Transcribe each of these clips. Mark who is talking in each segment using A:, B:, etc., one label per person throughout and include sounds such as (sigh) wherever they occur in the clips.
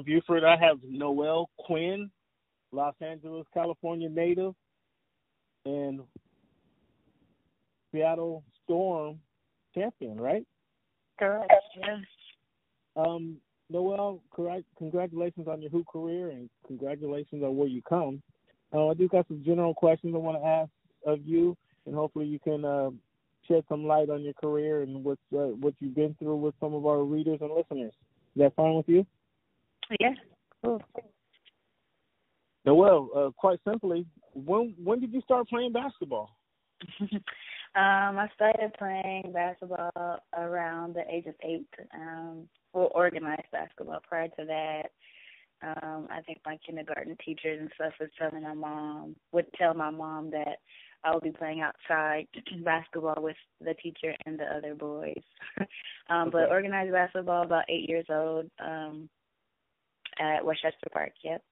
A: Okay, this is Cameron Buford. I have Noelle Quinn, Los Angeles, California native, and Seattle Storm champion, right?
B: Correct. Yes.
A: Um, Noelle, correct, congratulations on your hoop career and congratulations on where you come. Uh, I do got some general questions I want to ask of you, and hopefully you can uh, shed some light on your career and what uh, what you've been through with some of our readers and listeners. Is that fine with you?
B: Yes. Cool.
A: Noelle, uh, quite simply, when when did you start playing basketball? (laughs)
B: Um, I started playing basketball around the age of eight. Um, well, organized basketball. Prior to that, um, I think my kindergarten teachers and stuff was telling my mom would tell my mom that I would be playing outside (clears throat) basketball with the teacher and the other boys. (laughs) um, okay. But organized basketball about eight years old um, at Westchester Park. Yep.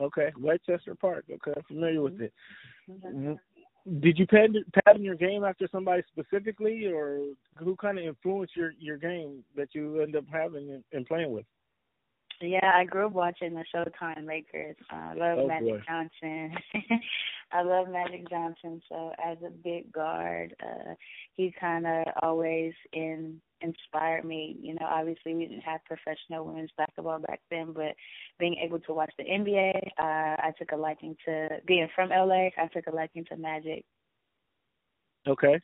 A: Okay, Westchester Park. Okay, I'm familiar with it. Mm-hmm did you pattern, pattern your game after somebody specifically, or who kind of influenced your your game that you end up having and, and playing with?
B: Yeah, I grew up watching the Showtime Lakers. Uh, I love
A: oh,
B: Magic
A: boy.
B: Johnson. (laughs) I love Magic Johnson. So as a big guard, uh, he kind of always in inspired me. You know, obviously we didn't have professional women's basketball back then, but being able to watch the NBA, uh, I took a liking to being from LA. I took a liking to Magic.
A: Okay.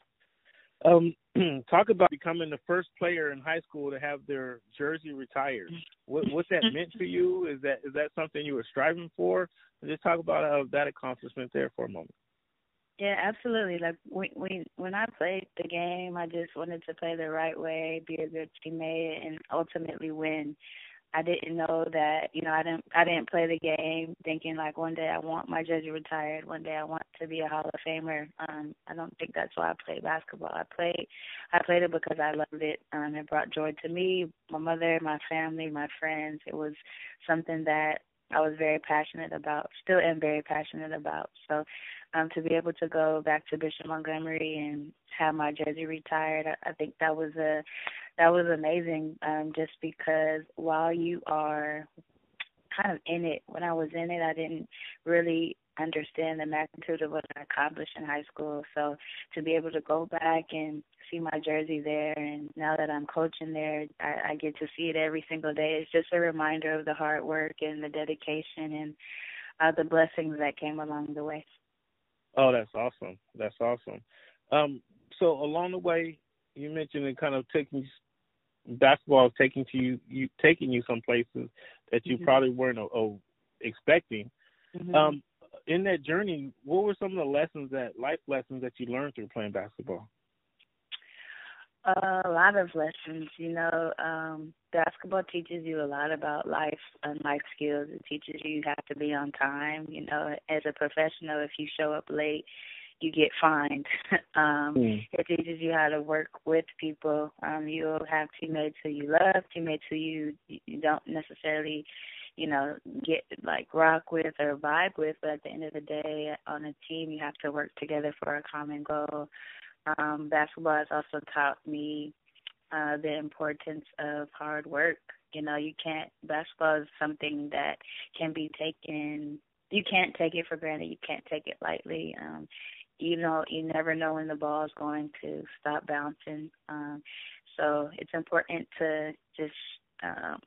A: Um, (clears throat) talk about becoming the first player in high school to have their jersey retired. What what that meant to you? Is that is that something you were striving for? Just talk about uh, that accomplishment there for a moment.
B: Yeah, absolutely. Like when when when I played the game, I just wanted to play the right way, be a good teammate, and ultimately win. I didn't know that, you know, I didn't I didn't play the game thinking like one day I want my jersey retired, one day I want to be a Hall of Famer. Um, I don't think that's why I played basketball. I played I played it because I loved it. Um it brought joy to me, my mother, my family, my friends. It was something that I was very passionate about, still am very passionate about. So um to be able to go back to Bishop Montgomery and have my jersey retired, I, I think that was a that was amazing. Um just because while you are kind of in it, when I was in it I didn't really understand the magnitude of what I accomplished in high school. So to be able to go back and see my jersey there and now that I'm coaching there I, I get to see it every single day. It's just a reminder of the hard work and the dedication and uh, the blessings that came along the way.
A: Oh, that's awesome. That's awesome. Um, so along the way, you mentioned it kind of taking basketball taking to you, you taking you some places that you
B: mm-hmm.
A: probably weren't uh, expecting.
B: Mm-hmm.
A: Um, in that journey, what were some of the lessons that life lessons that you learned through playing basketball?
B: A lot of lessons. You know, um, basketball teaches you a lot about life and life skills. It teaches you you have to be on time. You know, as a professional, if you show up late, you get fined. (laughs) um,
A: mm.
B: It teaches you how to work with people. Um, you'll have teammates who you love, teammates who you you don't necessarily, you know, get like rock with or vibe with. But at the end of the day, on a team, you have to work together for a common goal um, basketball has also taught me uh, the importance of hard work. You know, you can't basketball is something that can be taken. You can't take it for granted. You can't take it lightly. Um, you know, you never know when the ball is going to stop bouncing. Um, so it's important to just um,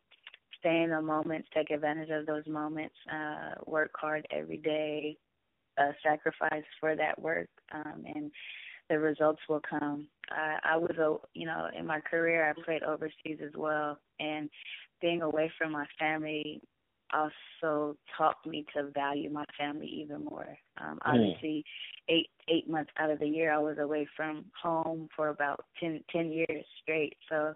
B: stay in the moments, take advantage of those moments, uh, work hard every day, uh, sacrifice for that work, um, and the results will come. I, I was a you know in my career I played overseas as well, and being away from my family also taught me to value my family even more. Um, obviously, eight eight months out of the year I was away from home for about ten ten years straight. So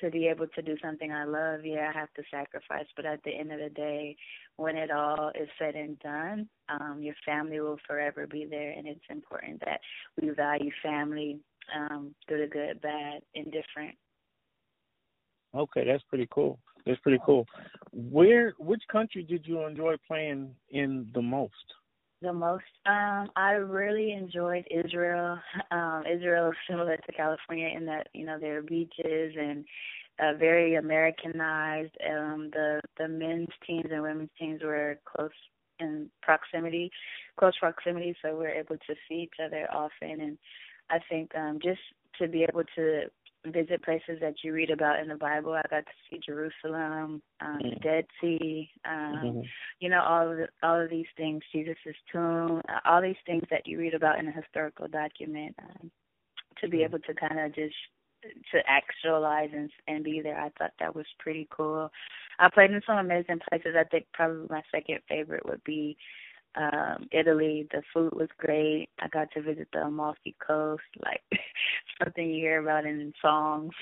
B: to be able to do something I love, yeah, I have to sacrifice. But at the end of the day, when it all is said and done, um, your family will forever be there, and it's important that we value family um, through the good, bad, indifferent.
A: Okay, that's pretty cool. That's pretty cool. Where, which country did you enjoy playing in the most?
B: The most, um, I really enjoyed Israel. Um, Israel is similar to California in that you know there are beaches and uh, very Americanized. Um, the the men's teams and women's teams were close in proximity, close proximity, so we we're able to see each other often. And I think um, just to be able to visit places that you read about in the Bible. I got to see Jerusalem, um, mm-hmm. Dead Sea, um, mm-hmm. you know, all of the, all of these things, Jesus' tomb, uh, all these things that you read about in a historical document. Um, to be mm-hmm. able to kind of just to actualize and and be there, I thought that was pretty cool. I played in some amazing places. I think probably my second favorite would be um Italy. The food was great. I got to visit the Amalfi Coast, like (laughs) something you hear about in songs,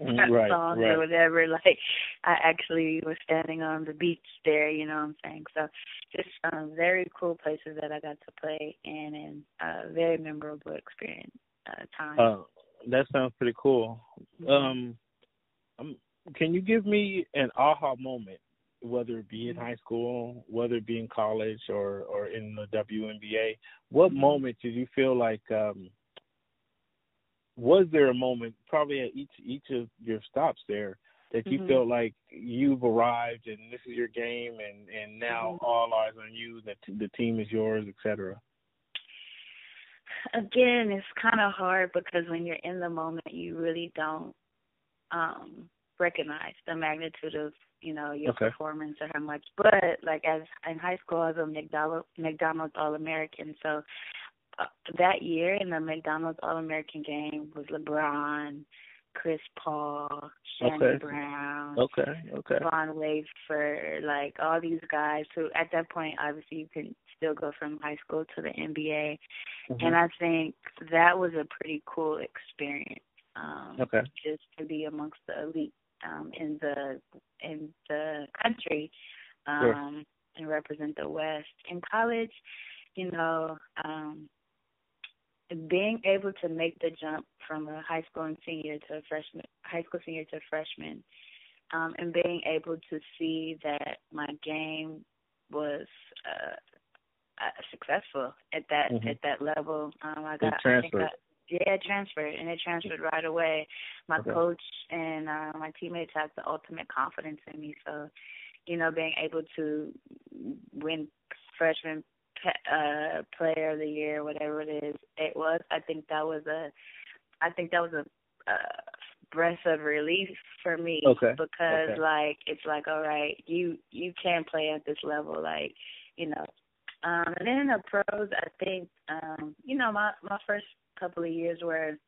A: mm, (laughs) right,
B: songs
A: right.
B: or whatever. Like I actually was standing on the beach there. You know what I'm saying? So just um very cool places that I got to play in, and a very memorable experience uh, time.
A: Uh, that sounds pretty cool. Um, um, can you give me an aha moment whether it be in high school, whether it be in college or or in the WNBA, what mm-hmm. moment did you feel like um was there a moment probably at each each of your stops there that you mm-hmm. felt like you've arrived and this is your game and and now mm-hmm. all eyes on you that the team is yours etc
B: again it's kind of hard because when you're in the moment you really don't um recognize the magnitude of you know your
A: okay.
B: performance or how much. But like as in high school, I was a McDonald's McDonald's All American. So uh, that year in the McDonald's All American game was LeBron, Chris Paul, Shannon
A: okay.
B: Brown,
A: okay, okay,
B: Von Wafer, like all these guys who at that point obviously you can still go from high school to the NBA, mm-hmm. and I think that was a pretty cool experience. Um,
A: okay.
B: Just to be amongst the elite um, in the in the country um, and represent the West. In college, you know, um, being able to make the jump from a high school and senior to a freshman, high school senior to a freshman, um, and being able to see that my game was uh, uh, successful at that
A: mm-hmm.
B: at that level. Um, I got
A: I think I,
B: yeah, it transferred, and it transferred right away. My
A: okay.
B: coach and uh, my teammates had the ultimate confidence in me. So, you know, being able to win freshman uh, player of the year, whatever it is, it was. I think that was a, I think that was a, a breath of relief for me
A: okay.
B: because
A: okay.
B: like it's like all right, you you can play at this level, like you know. Um, and then in the pros, I think um, you know my my first couple of years where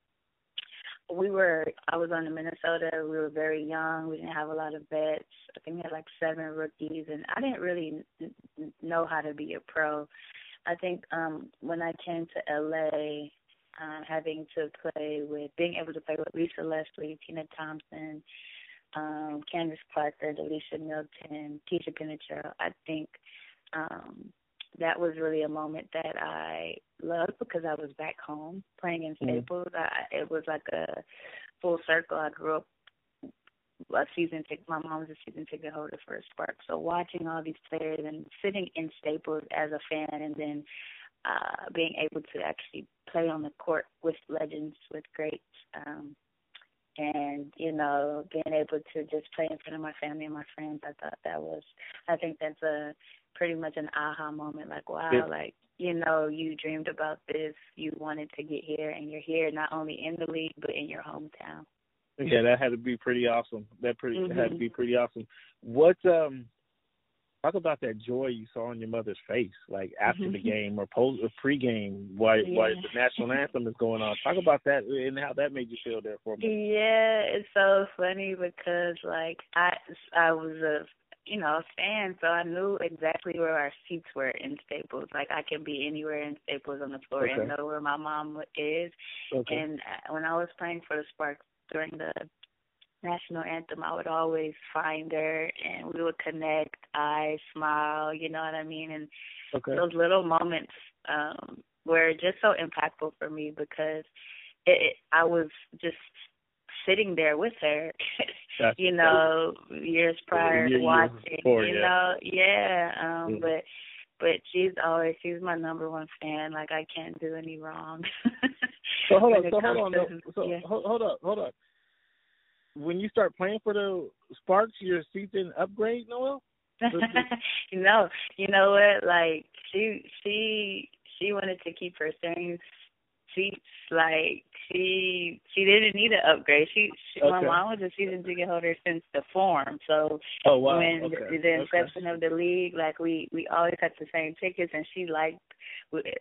B: we were I was on the Minnesota, we were very young, we didn't have a lot of vets. I think we had like seven rookies and I didn't really know how to be a pro. I think um when I came to LA um having to play with being able to play with Lisa Leslie, Tina Thompson, um, Candace Parker, Delisha Milton, Ticha Penicheiro, I think um that was really a moment that I loved because I was back home playing in mm-hmm. Staples. Mm. I, it was like a full circle. I grew up a season ticket. My mom was a season ticket holder for a Spark. So watching all these players and sitting in Staples as a fan, and then uh being able to actually play on the court with legends, with greats, um, and you know being able to just play in front of my family and my friends. I thought that was. I think that's a pretty much an aha moment like wow yeah. like you know you dreamed about this you wanted to get here and you're here not only in the league but in your hometown
A: yeah that had to be pretty awesome that pretty
B: mm-hmm.
A: had to be pretty awesome what um talk about that joy you saw on your mother's face like after the game or post or pregame while
B: yeah.
A: while the national (laughs) anthem is going on talk about that and how that made you feel there for
B: me yeah it's so funny because like i i was a you know, fan, so I knew exactly where our seats were in Staples. Like I can be anywhere in Staples on the floor
A: okay.
B: and know where my mom is.
A: Okay.
B: And uh, when I was playing for the Sparks during the national anthem, I would always find her, and we would connect, eyes, smile. You know what I mean? And
A: okay.
B: those little moments um were just so impactful for me because it, it I was just sitting there with her, (laughs) you know, years prior
A: year,
B: watching,
A: before,
B: you
A: yeah.
B: know, yeah. Um,
A: mm
B: but but she's always she's my number one fan. Like I can't do any wrong. (laughs)
A: so hold on, so hold on,
B: to,
A: no, so
B: yeah.
A: hold, hold up, hold up. when you start playing for the Sparks, your season upgrade, Noelle?
B: you (laughs) know, you know what? Like she, she, she wanted to keep her same seats. Like she, she didn't need an upgrade. She, she okay. my mom was a season ticket holder since the form. So
A: oh, wow.
B: when
A: okay.
B: the, the inception okay. of the league, like we, we always had the same tickets, and she liked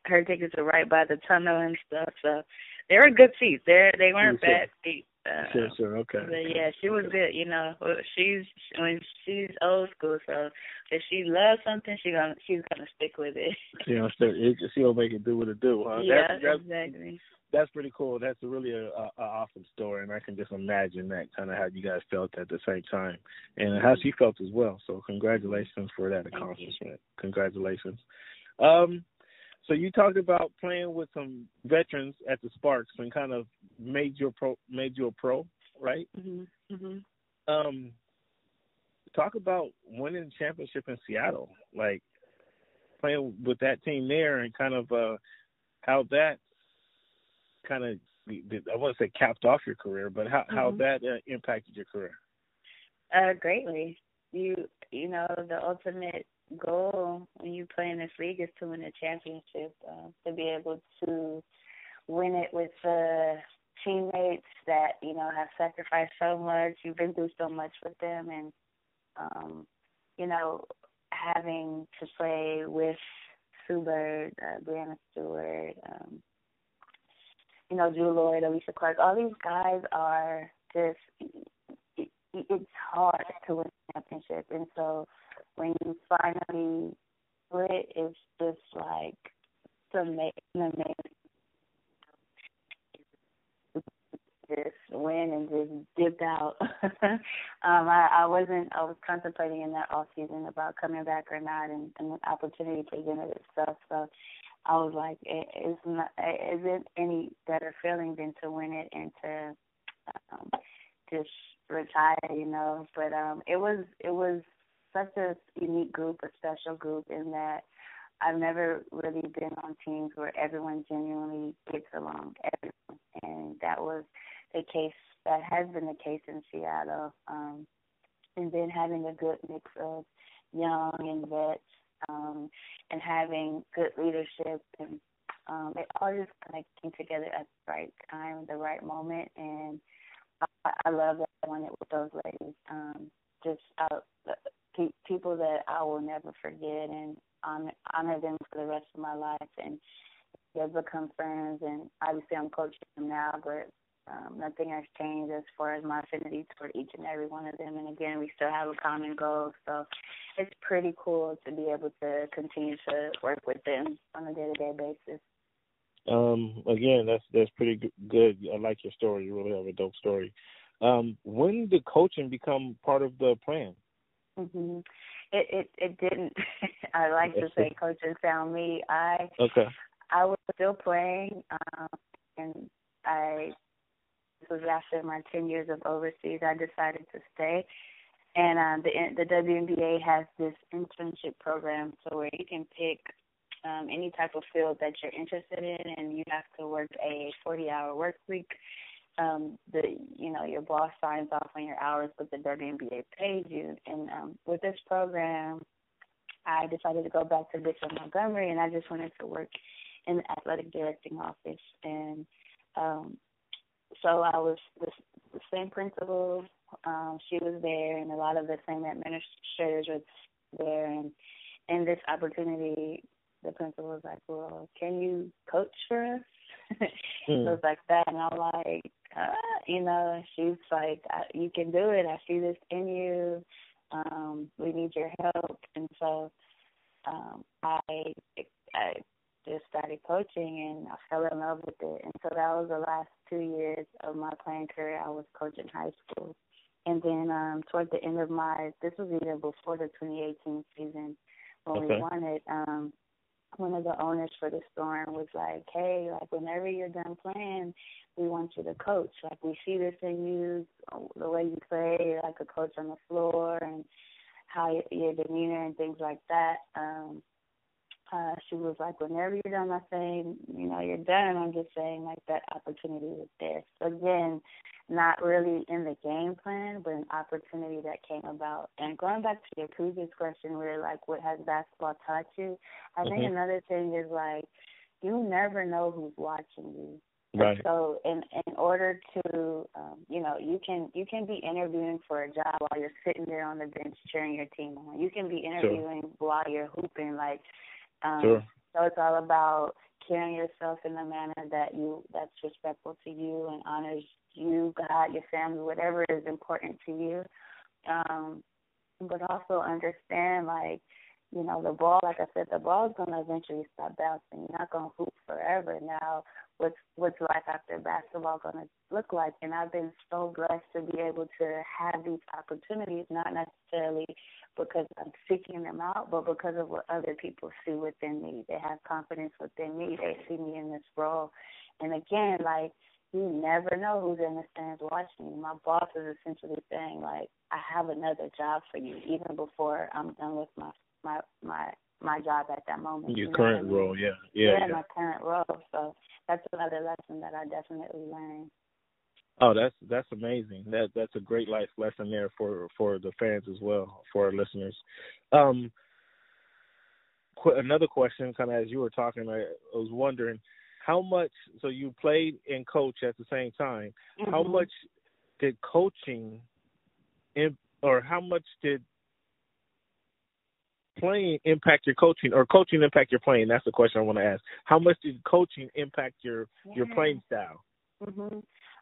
B: her tickets were right by the tunnel and stuff. So they were good seats. They they weren't bad seats. Uh,
A: sure, sure, okay.
B: But yeah, she was good. You know, she's when she's old school, so if she loves something, she gonna she's gonna stick with it. (laughs)
A: She gonna stick. She gonna make it do what it do, huh?
B: Yeah,
A: that's, that's,
B: exactly.
A: That's pretty cool. That's really a, a, a awesome story, and I can just imagine that kind of how you guys felt at the same time, and how she felt as well. So congratulations for that accomplishment. Congratulations. Um, so you talked about playing with some veterans at the Sparks and kind of made you a pro, made you a pro, right?
B: Mhm. Mhm.
A: Um, talk about winning the championship in Seattle, like playing with that team there, and kind of uh, how that kind of I want to say capped off your career, but how mm-hmm. how that uh, impacted your career?
B: Uh, greatly. You you know the ultimate goal when you play in this league is to win a championship. Uh, to be able to win it with uh, teammates that you know have sacrificed so much. You've been through so much with them, and um, you know having to play with Sue Bird, uh, Breanna Stewart, um, you know Jewell Loyd, Alysha Clark. All these guys are just. It, it's hard to win a championship, and so when you finally split, it's just like it's (laughs) amazing. Just win and just dip out. (laughs) um, I, I wasn't. I was contemplating in that off season about coming back or not, and, and the opportunity presented itself. So I was like, it, it's not. Is it any better feeling than to win it and to um, just retire? You know. But um, it was. It was such a unique group, a special group in that I've never really been on teams where everyone genuinely gets along, everyone, and that was the case. That has been the case in Seattle, um, and then having a good mix of young and vets, um, and having good leadership, and um, it all just kind of came together at the right time, the right moment, and I, I love that it with those ladies. Um, just out pe- people that I will never forget and honor, honor them for the rest of my life. And they've become friends, and obviously I'm coaching them now, but um, nothing has changed as far as my affinity toward each and every one of them. And again, we still have a common goal, so it's pretty cool to be able to continue to work with them on a day-to-day basis.
A: Um, again, that's that's pretty good. I like your story. You really have a dope story. Um, when did coaching become part of the plan?
B: Hmm It it it didn't. (laughs) I like to say coaches found me. I
A: okay.
B: I was still playing, um, and I this was after my ten years of overseas. I decided to stay, and um, the the WNBA has this internship program, so where you can pick um, any type of field that you're interested in, and you have to work a 40-hour work week um the you know your boss signs off on your hours but the WNBA pays you and um with this program I decided to go back to Bishop Montgomery and I just wanted to work in the athletic directing office and um so I was the, the same principal um she was there and a lot of the same administrators were there and in this opportunity the principal was like, Well, can you coach for us? mm. (laughs) it was like that and I'm like, uh, you know, she's like, you can do it. I see this in you. Um, we need your help. And so um, I, I just started coaching and I fell in love with it. And so that was the last two years of my playing career. I was coaching high school. And then um, toward the end of my, this was even before the 2018 season when okay. we won it. Um, one of the owners for the storm was like, Hey, like whenever you're done playing, we want you to coach. Like we see this in you, the way you play, like a coach on the floor, and how your demeanor and things like that. Um, uh, she was like, whenever you're done, I'm saying, you know, you're done. I'm just saying, like, that opportunity was there. So, again, not really in the game plan, but an opportunity that came about. And going back to your previous question, where, like, what has basketball taught you? I mm-hmm. think another thing is, like, you never know who's watching you.
A: Right.
B: So in in order to um, you know, you can you can be interviewing for a job while you're sitting there on the bench cheering your team on. You can be interviewing sure. while you're hooping like um
A: sure.
B: so it's all about carrying yourself in a manner that you that's respectful to you and honors you, God, your family, whatever is important to you. Um but also understand like you know, the ball, like I said, the ball's to eventually stop bouncing. You're not to hoop forever. Now, what's what's life after basketball to look like? And I've been so blessed to be able to have these opportunities, not necessarily because I'm seeking them out, but because of what other people see within me. They have confidence within me. They see me in this role. And again, like you never know who's in the stands watching you. My boss is essentially saying, like, I have another job for you, even before I'm done with my my my my job at that moment.
A: Your
B: you
A: current
B: I mean?
A: role, yeah. yeah,
B: yeah, my current role. So that's another lesson that I definitely learned.
A: Oh, that's that's amazing. That that's a great life lesson there for for the fans as well, for our listeners. Um, qu- another question, kind of as you were talking, I, I was wondering how much. So you played and coach at the same time.
B: Mm-hmm.
A: How much did coaching, in, or how much did playing impact your coaching or coaching impact your playing? That's the question I want to ask. How much did coaching impact your
B: yeah.
A: your playing style?
B: hmm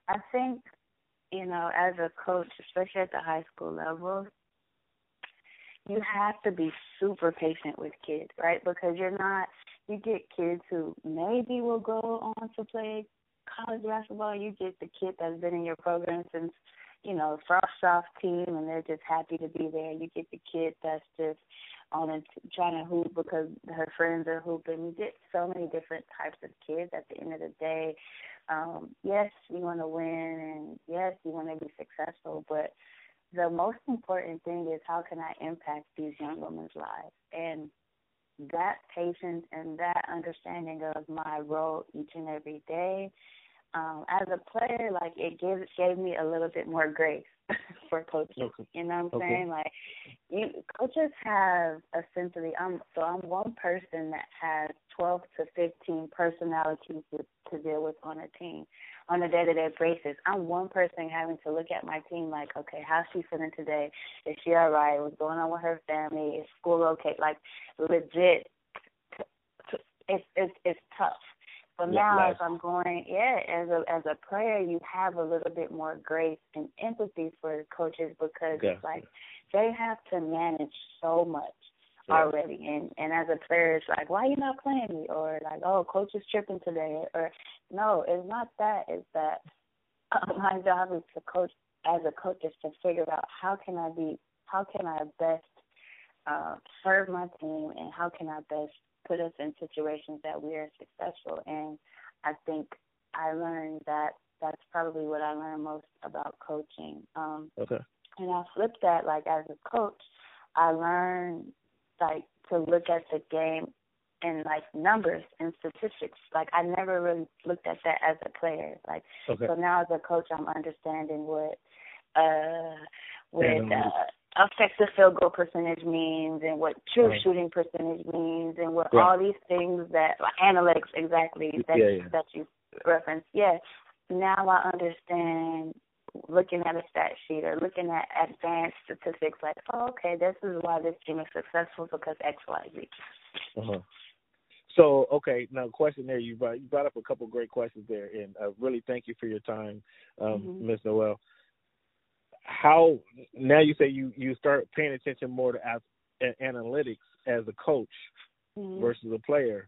B: I think you know, as a coach, especially at the high school level, you have to be super patient with kids, right? Because you're not you get kids who maybe will go on to play college basketball. You get the kid that's been in your program since, you know, frosh soph team and they're just happy to be there. You get the kid that's just on and trying to hoop because her friends are hooping. You get so many different types of kids. At the end of the day, um, yes, you want to win, and yes, you want to be successful. But the most important thing is how can I impact these young women's lives and that patience and that understanding of my role each and every day. Um, as a player, like it gives gave me a little bit more grace (laughs) for coaches.
A: Okay.
B: You know what I'm
A: okay.
B: saying? Like you coaches have essentially I'm so I'm one person that has twelve to fifteen personalities to, to deal with on a team on a day to day basis. I'm one person having to look at my team like, okay, how's she feeling today? Is she all right? What's going on with her family? Is school okay? Like legit it's it's it's tough. But now,
A: nice.
B: as I'm going, yeah, as a as a player, you have a little bit more grace and empathy for coaches because it's like they have to manage so much
A: yeah.
B: already, and and as a player, it's like, why are you not playing me? Or like, oh, coach is tripping today, or no, it's not that. It's that (laughs) uh, my job is to coach as a coach is to figure out how can I be, how can I best uh, serve my team, and how can I best put us in situations that we are successful. And I think I learned that that's probably what I learned most about coaching. Um,
A: okay.
B: And I flipped that like as a coach, I learned like to look at the game and like numbers and statistics. Like I never really looked at that as a player. Like
A: okay.
B: so now as a coach, I'm understanding what uh with uh, effective field goal percentage means and what true right. shooting percentage means and what right. all these things that like analytics exactly that
A: yeah, yeah.
B: that you referenced. Yeah. Now I understand looking at a stat sheet or looking at advanced statistics like, oh, okay, this is why this team is successful because X, Y, Z.
A: Uh-huh. So, okay, now question there. You brought, you brought up a couple great questions there, and I really thank you for your time, um,
B: mm-hmm.
A: Ms. Noelle how now you say you you start paying attention more to as, analytics as a coach
B: mm-hmm.
A: versus a player.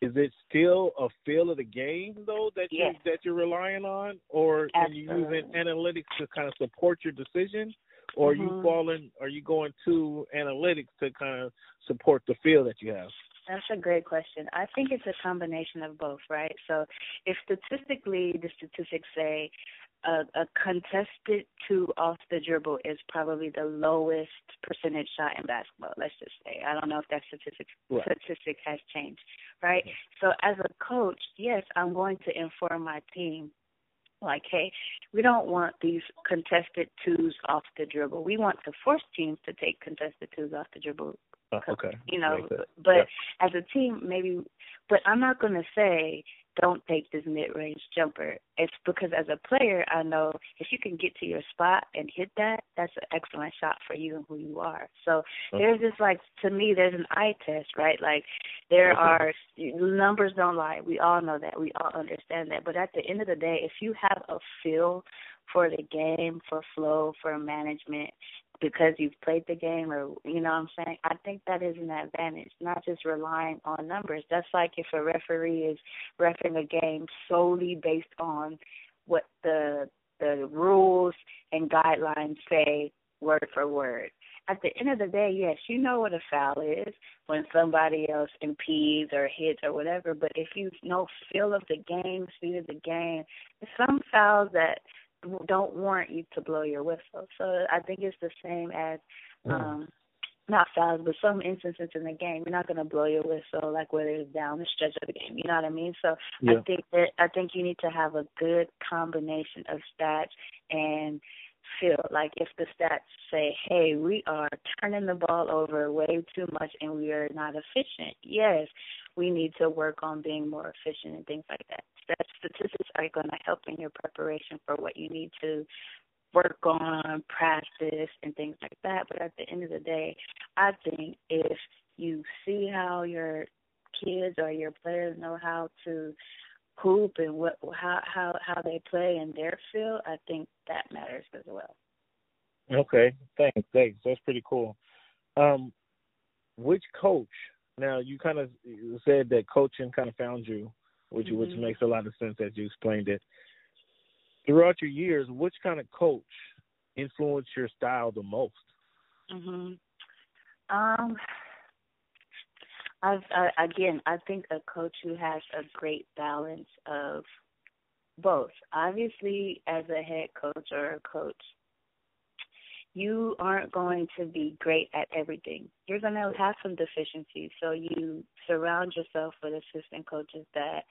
A: Is it still a feel of the game though that you
B: yes.
A: that you're relying on, or
B: Absolutely.
A: are you using analytics to kind of support your decision, or
B: mm-hmm.
A: are you falling? Are you going to analytics to kind of support the feel that you have?
B: That's a great question. I think it's a combination of both, right? So, if statistically the statistics say a, a contested two off the dribble is probably the lowest percentage shot in basketball. Let's just say. I don't know if that statistic right. statistic has changed, right? So as a coach, yes, I'm going to inform my team like, hey, we don't want these contested twos off the dribble. We want to force teams to take contested twos off the dribble.
A: Uh, okay.
B: You know, but yeah. as a team, maybe. But I'm not going to say don't take this mid-range jumper. It's because as a player, I know if you can get to your spot and hit that, that's an excellent shot for you and who you are. So okay. there's just like to me, there's an eye test, right? Like there okay. are numbers don't lie. We all know that. We all understand that. But at the end of the day, if you have a feel for the game, for flow, for management, because you've played the game or you know what I'm saying? I think that is an advantage, not just relying on numbers. That's like if a referee is refing a game solely based on what the the rules and guidelines say word for word. At the end of the day, yes, you know what a foul is when somebody else impedes or hits or whatever, but if you know feel of the game, speed of the game, some fouls that don't warrant you to blow your whistle. So I think it's the same as um not fouls, but some instances in the game, you're not gonna blow your whistle like whether it's down the stretch of the game. You know what I mean? So yeah. I think that I think you need to have a good combination of stats and feel like if the stats say, "Hey, we are turning the ball over way too much and we are not efficient," yes, we need to work on being more efficient and things like that. That statistics are going to help in your preparation for what you need to work on, practice, and things like that. But at the end of the day, I think if you see how your kids or your players know how to hoop and what how how how they play in their field, I think that matters as well.
A: Okay, thanks, thanks. That's pretty cool. Um, which coach? Now you kind of said that coaching kind of found you, which mm-hmm. which makes a lot of sense as you explained it. Throughout your years, which kind of coach influenced your style the most?
B: Mhm. Um, I've uh, again, I think a coach who has a great balance of both. Obviously, as a head coach or a coach, you aren't going to be great at everything. You're going to have some deficiencies, so you surround yourself with assistant coaches that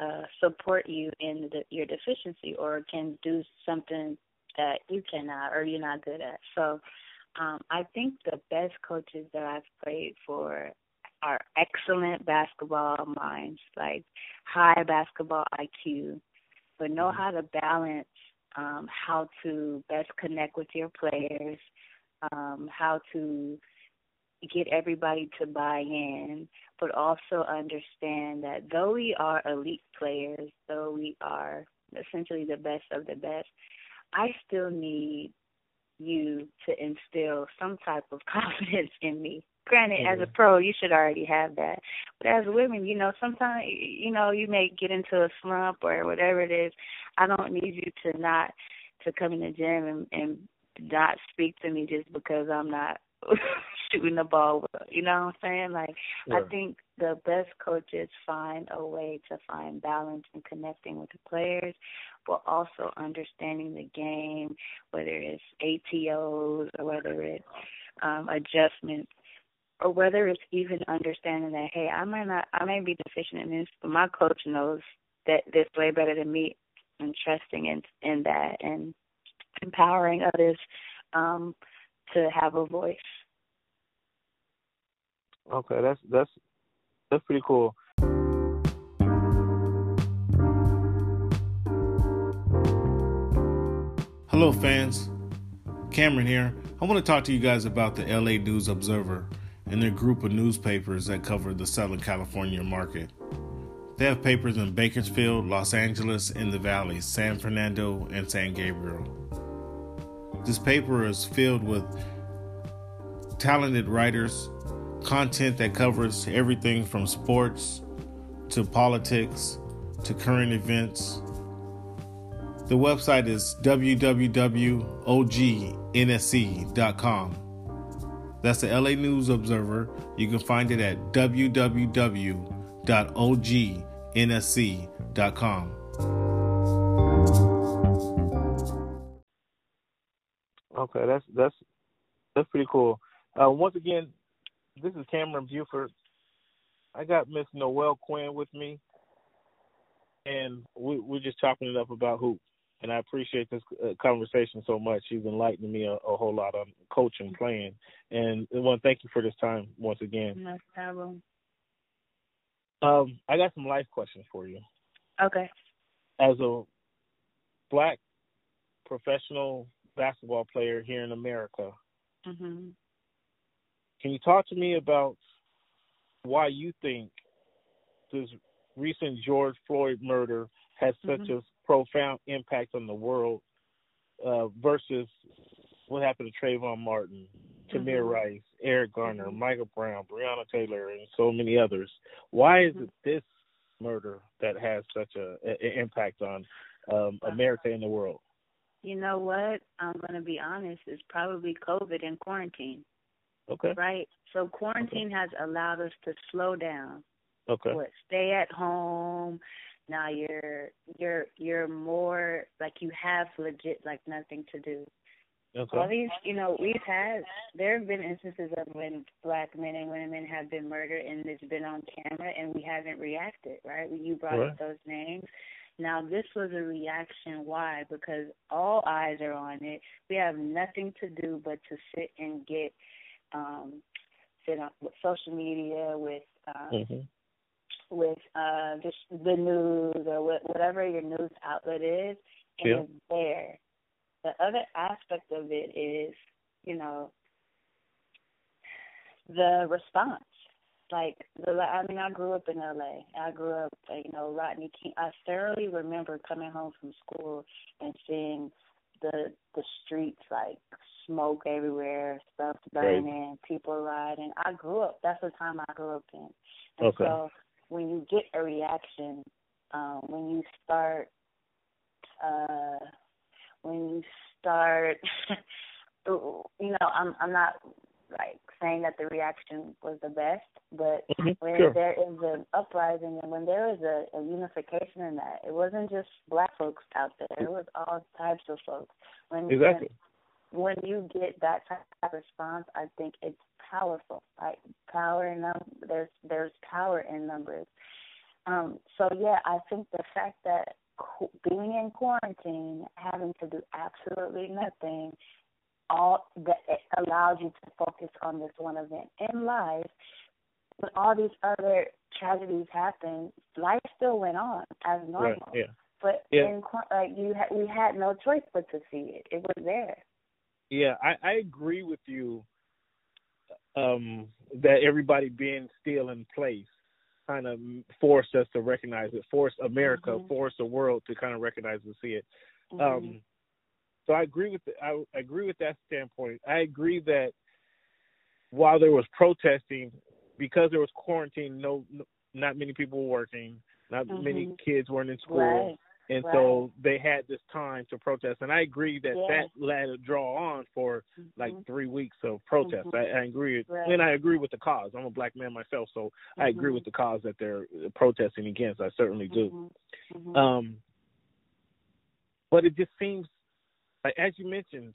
B: uh, support you in the, your deficiency or can do something that you cannot or you're not good at. So um, I think the best coaches that I've played for are excellent basketball minds, like high basketball IQ, but know mm-hmm. how to balance um, how to best connect with your players, um, how to get everybody to buy in, but also understand that though we are elite players, though we are essentially the best of the best, I still need you to instill some type of (laughs) confidence in me Granted, mm-hmm. as a pro, you should already have that. But as women, you know, sometimes you know you may get into a slump or whatever it is. I don't need you to not to come in the gym and, and not speak to me just because I'm not (laughs) shooting the ball. Well. You know what I'm saying? Like yeah. I think the best coaches find a way to find balance and connecting with the players, but also understanding the game, whether it's ATOs or whether it's um, adjustments or whether it's even understanding that hey, I might not, I may be deficient in this, but my coach knows that this way better than me, and trusting in in that and empowering others um, to have a voice.
A: Okay, that's that's that's pretty cool.
C: Hello, fans. Cameron here. I want to talk to you guys about the LA News Observer and their group of newspapers that cover the Southern California market. They have papers in Bakersfield, Los Angeles, in the Valley, San Fernando, and San Gabriel. This paper is filled with talented writers, content that covers everything from sports to politics to current events. The website is www.ognsc.com. That's the LA News Observer. You can find it at www.ognsc.com.
A: Okay, that's that's that's pretty cool. Uh, once again, this is Cameron Buford. I got Miss Noelle Quinn with me, and we, we're just chopping it up about hoop. And I appreciate this uh, conversation so much. She's enlightened me a, a whole lot on coaching, playing, and I want to thank you for this time once again.
B: No problem.
A: Um, I got some life questions for you.
B: Okay.
A: As a black professional basketball player here in America,
B: Mhm.
A: can you talk to me about why you think this recent George Floyd murder has such
B: Mhm.
A: a profound impact on the world uh, versus what happened to Trayvon Martin, Tamir
B: Mhm.
A: Rice, Eric Garner,
B: Mhm.
A: Michael Brown, Breonna Taylor, and so many others? Why is
B: Mhm.
A: it this murder that has such a, a impact on um, America and the world?
B: You know what? I'm going to be honest. It's probably COVID and quarantine,
A: Okay.
B: right? So quarantine has allowed us to slow down.
A: Okay.
B: What? Stay at home. Now you're you're you're more like you have legit like nothing to do.
A: Okay.
B: All these, you know, we've had there have been instances of when black men and women have been murdered and it's been on camera and we haven't reacted, right? You brought
A: Right.
B: up those names. Now this was a reaction. Why? Because all eyes are on it. We have nothing to do but to sit and get um sit on with social media with um
A: hmm
B: with uh just the news or what, whatever your news outlet is and
A: Yeah.
B: it's there. The other aspect of it is, you know, the response. Like the I mean I grew up in LA. I grew up you know, Rodney King I thoroughly remember coming home from school and seeing the the streets like smoke everywhere, stuff burning, people riding. I grew up that's the time I grew up in. And
A: Okay.
B: so when you get a reaction, um, when you start uh when you start (laughs) you know, I'm I'm not like saying that the reaction was the best, but
A: Mhm.
B: when
A: Sure.
B: there is an uprising and when there is a, a unification in that, it wasn't just black folks out there; it was all types of folks. When
A: Exactly.
B: when, when you get that type of response, I think it's powerful. Like power in num there's there's power in numbers. Um, so yeah, I think the fact that qu- being in quarantine, having to do absolutely nothing, all that it allows you to focus on this one event in life. When all these other tragedies happened, life still went on as normal.
A: Right. Yeah.
B: But
A: Yeah.
B: in like you, ha- we had no choice but to see it. It was there.
A: Yeah, I, I agree with you um, that everybody being still in place kind of forced us to recognize it, forced America,
B: Mhm.
A: forced the world to kind of recognize and see it.
B: Mhm.
A: Um, so I agree with the, I agree with that standpoint. I agree that while there was protesting, because there was quarantine, no, no not many people were working, not many
B: Mhm.
A: kids weren't in school.
B: right.
A: And
B: Right.
A: so they had this time to protest, and I agree that
B: Yeah.
A: that let it draw on for like
B: Mhm.
A: three weeks of protest.
B: Mhm.
A: I, I agree,
B: Right.
A: and I agree with the cause. I'm a black man myself, so I agree
B: Mhm.
A: with the cause that they're protesting against. I certainly do.
B: Mhm. Mhm.
A: Um, but it just seems like, as you mentioned,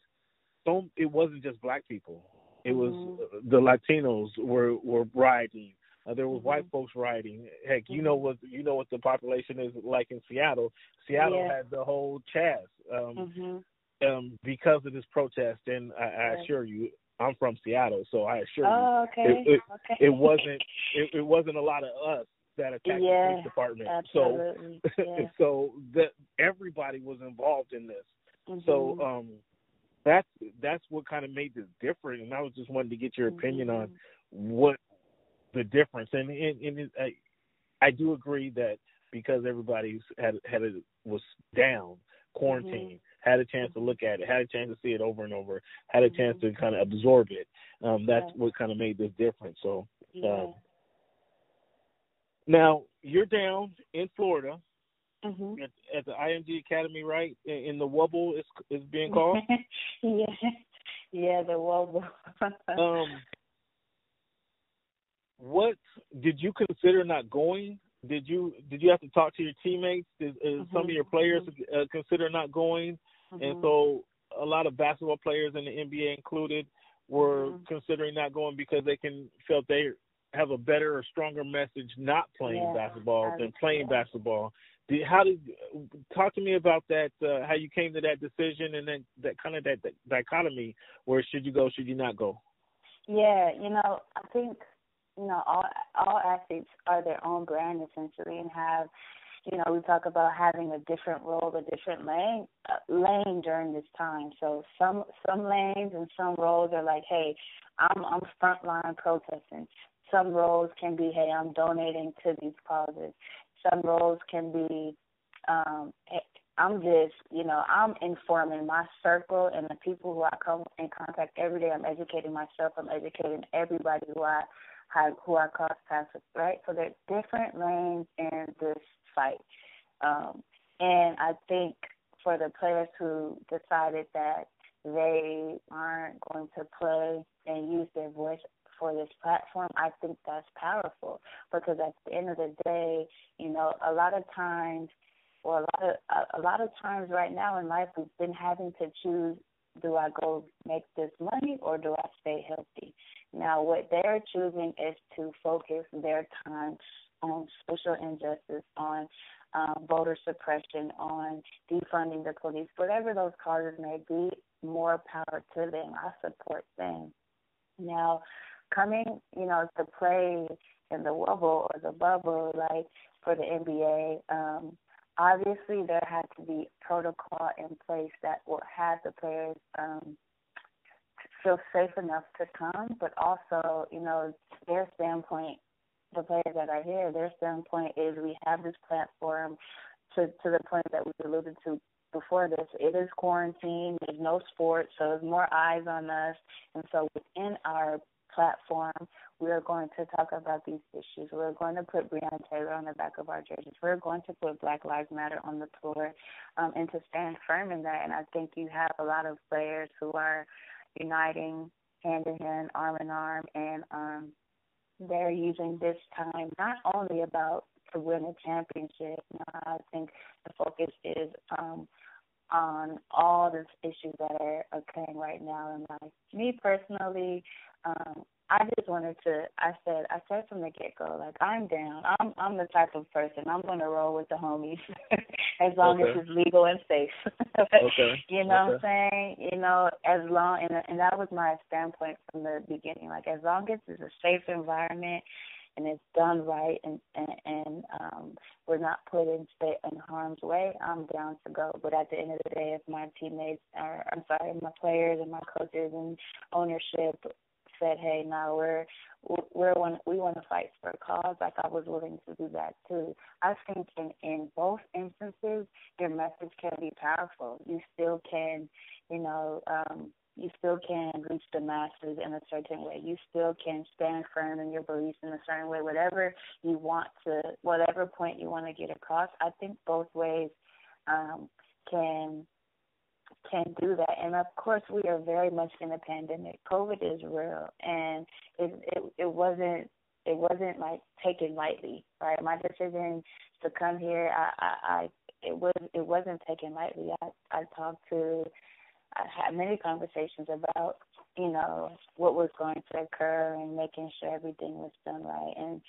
A: so it wasn't just black people. It was uh, the Latinos were were rioting. Uh, there were
B: Mhm.
A: white folks rioting. Heck, you know
B: Mhm.
A: what you know what the population is like in Seattle. Seattle
B: Yeah.
A: had the whole Chaz um,
B: Mhm.
A: um, because of this protest. And I, I
B: Right.
A: assure you, I'm from Seattle, so I assure you,
B: Oh, okay.
A: it, it,
B: okay.
A: it wasn't it, it wasn't a lot of us that attacked the
B: Yeah,
A: police department.
B: Absolutely.
A: So (laughs)
B: yeah.
A: so that everybody was involved in this. So
B: Mhm.
A: um, that's that's what kind of made this different. And I was just wanting to get your opinion on what the difference. And and, and it, I I do agree that because everybody had had it was down quarantine, had a chance to look at it, had a chance to see it over and over, had a chance to kind of absorb it. Um, that's
B: Right.
A: what kind of made this difference. So
B: yeah.
A: um, now you're down in Florida
B: Mhm.
A: at, at the IMG Academy, right? In, in the Wubble is is being called. (laughs)
B: yeah. Yeah, the Wubble. (laughs)
A: um, what did you consider not going? Did you did you have to talk to your teammates? Did uh, some of your players uh, consider not going? And
B: Mhm.
A: so, a lot of basketball players in the NBA included were mm-hmm. considering not going because they can felt they have a better or stronger message not playing yeah, basketball than playing yeah. basketball. Did, how did talk to me about that? Uh, how you came to that decision, and then that kind of that, that dichotomy where should you go, should you not go?
B: Yeah, you know, I think you know all all athletes are their own brand essentially, and have you know, we talk about having a different role, a different lane, uh, lane during this time. So some some lanes and some roles are like, hey, I'm I'm frontline protesting. Some roles can be, hey, I'm donating to these causes. Some roles can be, um, hey, I'm just, you know, I'm informing my circle and the people who I come in contact every day. I'm educating myself. I'm educating everybody who I who I cross paths with, right? So there's different lanes in this fight. Um, and I think for the players who decided that they aren't going to play and use their voice for this platform, I think that's powerful because at the end of the day, you know, a lot of times, or a lot of a lot of times right now in life, we've been having to choose: do I go make this money or do I stay healthy? Now, what they're choosing is to focus their time on social injustice, on um, voter suppression, on defunding the police, whatever those causes may be, more power to them. I support them. Now, coming, you know, to play in the bubble or the bubble, like for the NBA, um, obviously there had to be protocol in place that will have the players um, feel safe enough to come, but also, you know, their standpoint the players that are here, their standpoint is we have this platform to to the point that we alluded to before this. It is quarantine. There's no sports, so there's more eyes on us. And so within our platform, we are going to talk about these issues. We're going to put Breonna Taylor on the back of our jerseys. We're going to put Black Lives Matter on the floor um, and to stand firm in that. And I think you have a lot of players who are uniting hand in hand, arm in arm, and um, they're using this time not only about to win a championship. I think the focus is um, on all the issues that are occurring right now in life. Me personally, um, I just wanted to. I said, I said from the get go, like I'm down. I'm I'm the type of person. I'm going to roll with the homies (laughs) as long okay. as it's legal and safe. (laughs)
A: okay.
B: You know
A: okay.
B: what I'm saying? You know, as long and and that was my standpoint from the beginning. Like as long as it's a safe environment and it's done right and and, and um we're not put in state in harm's way, I'm down to go. But at the end of the day, if my teammates are, I'm sorry, my players and my coaches and ownership said, "Hey, now we're we're one, we want to fight for a cause." Like I was willing to do that too. I think in in both instances, your message can be powerful. You still can, you know, um, you still can reach the masses in a certain way. You still can stand firm in your beliefs in a certain way. Whatever you want to, whatever point you want to get across, I think both ways um, can can do that. And of course, we are very much in a pandemic. COVID is real, and it it, it wasn't it wasn't like taken lightly, right? My decision to come here, I, I, I it was it wasn't taken lightly. I I talked to, I had many conversations about you know what was going to occur and making sure everything was done right. And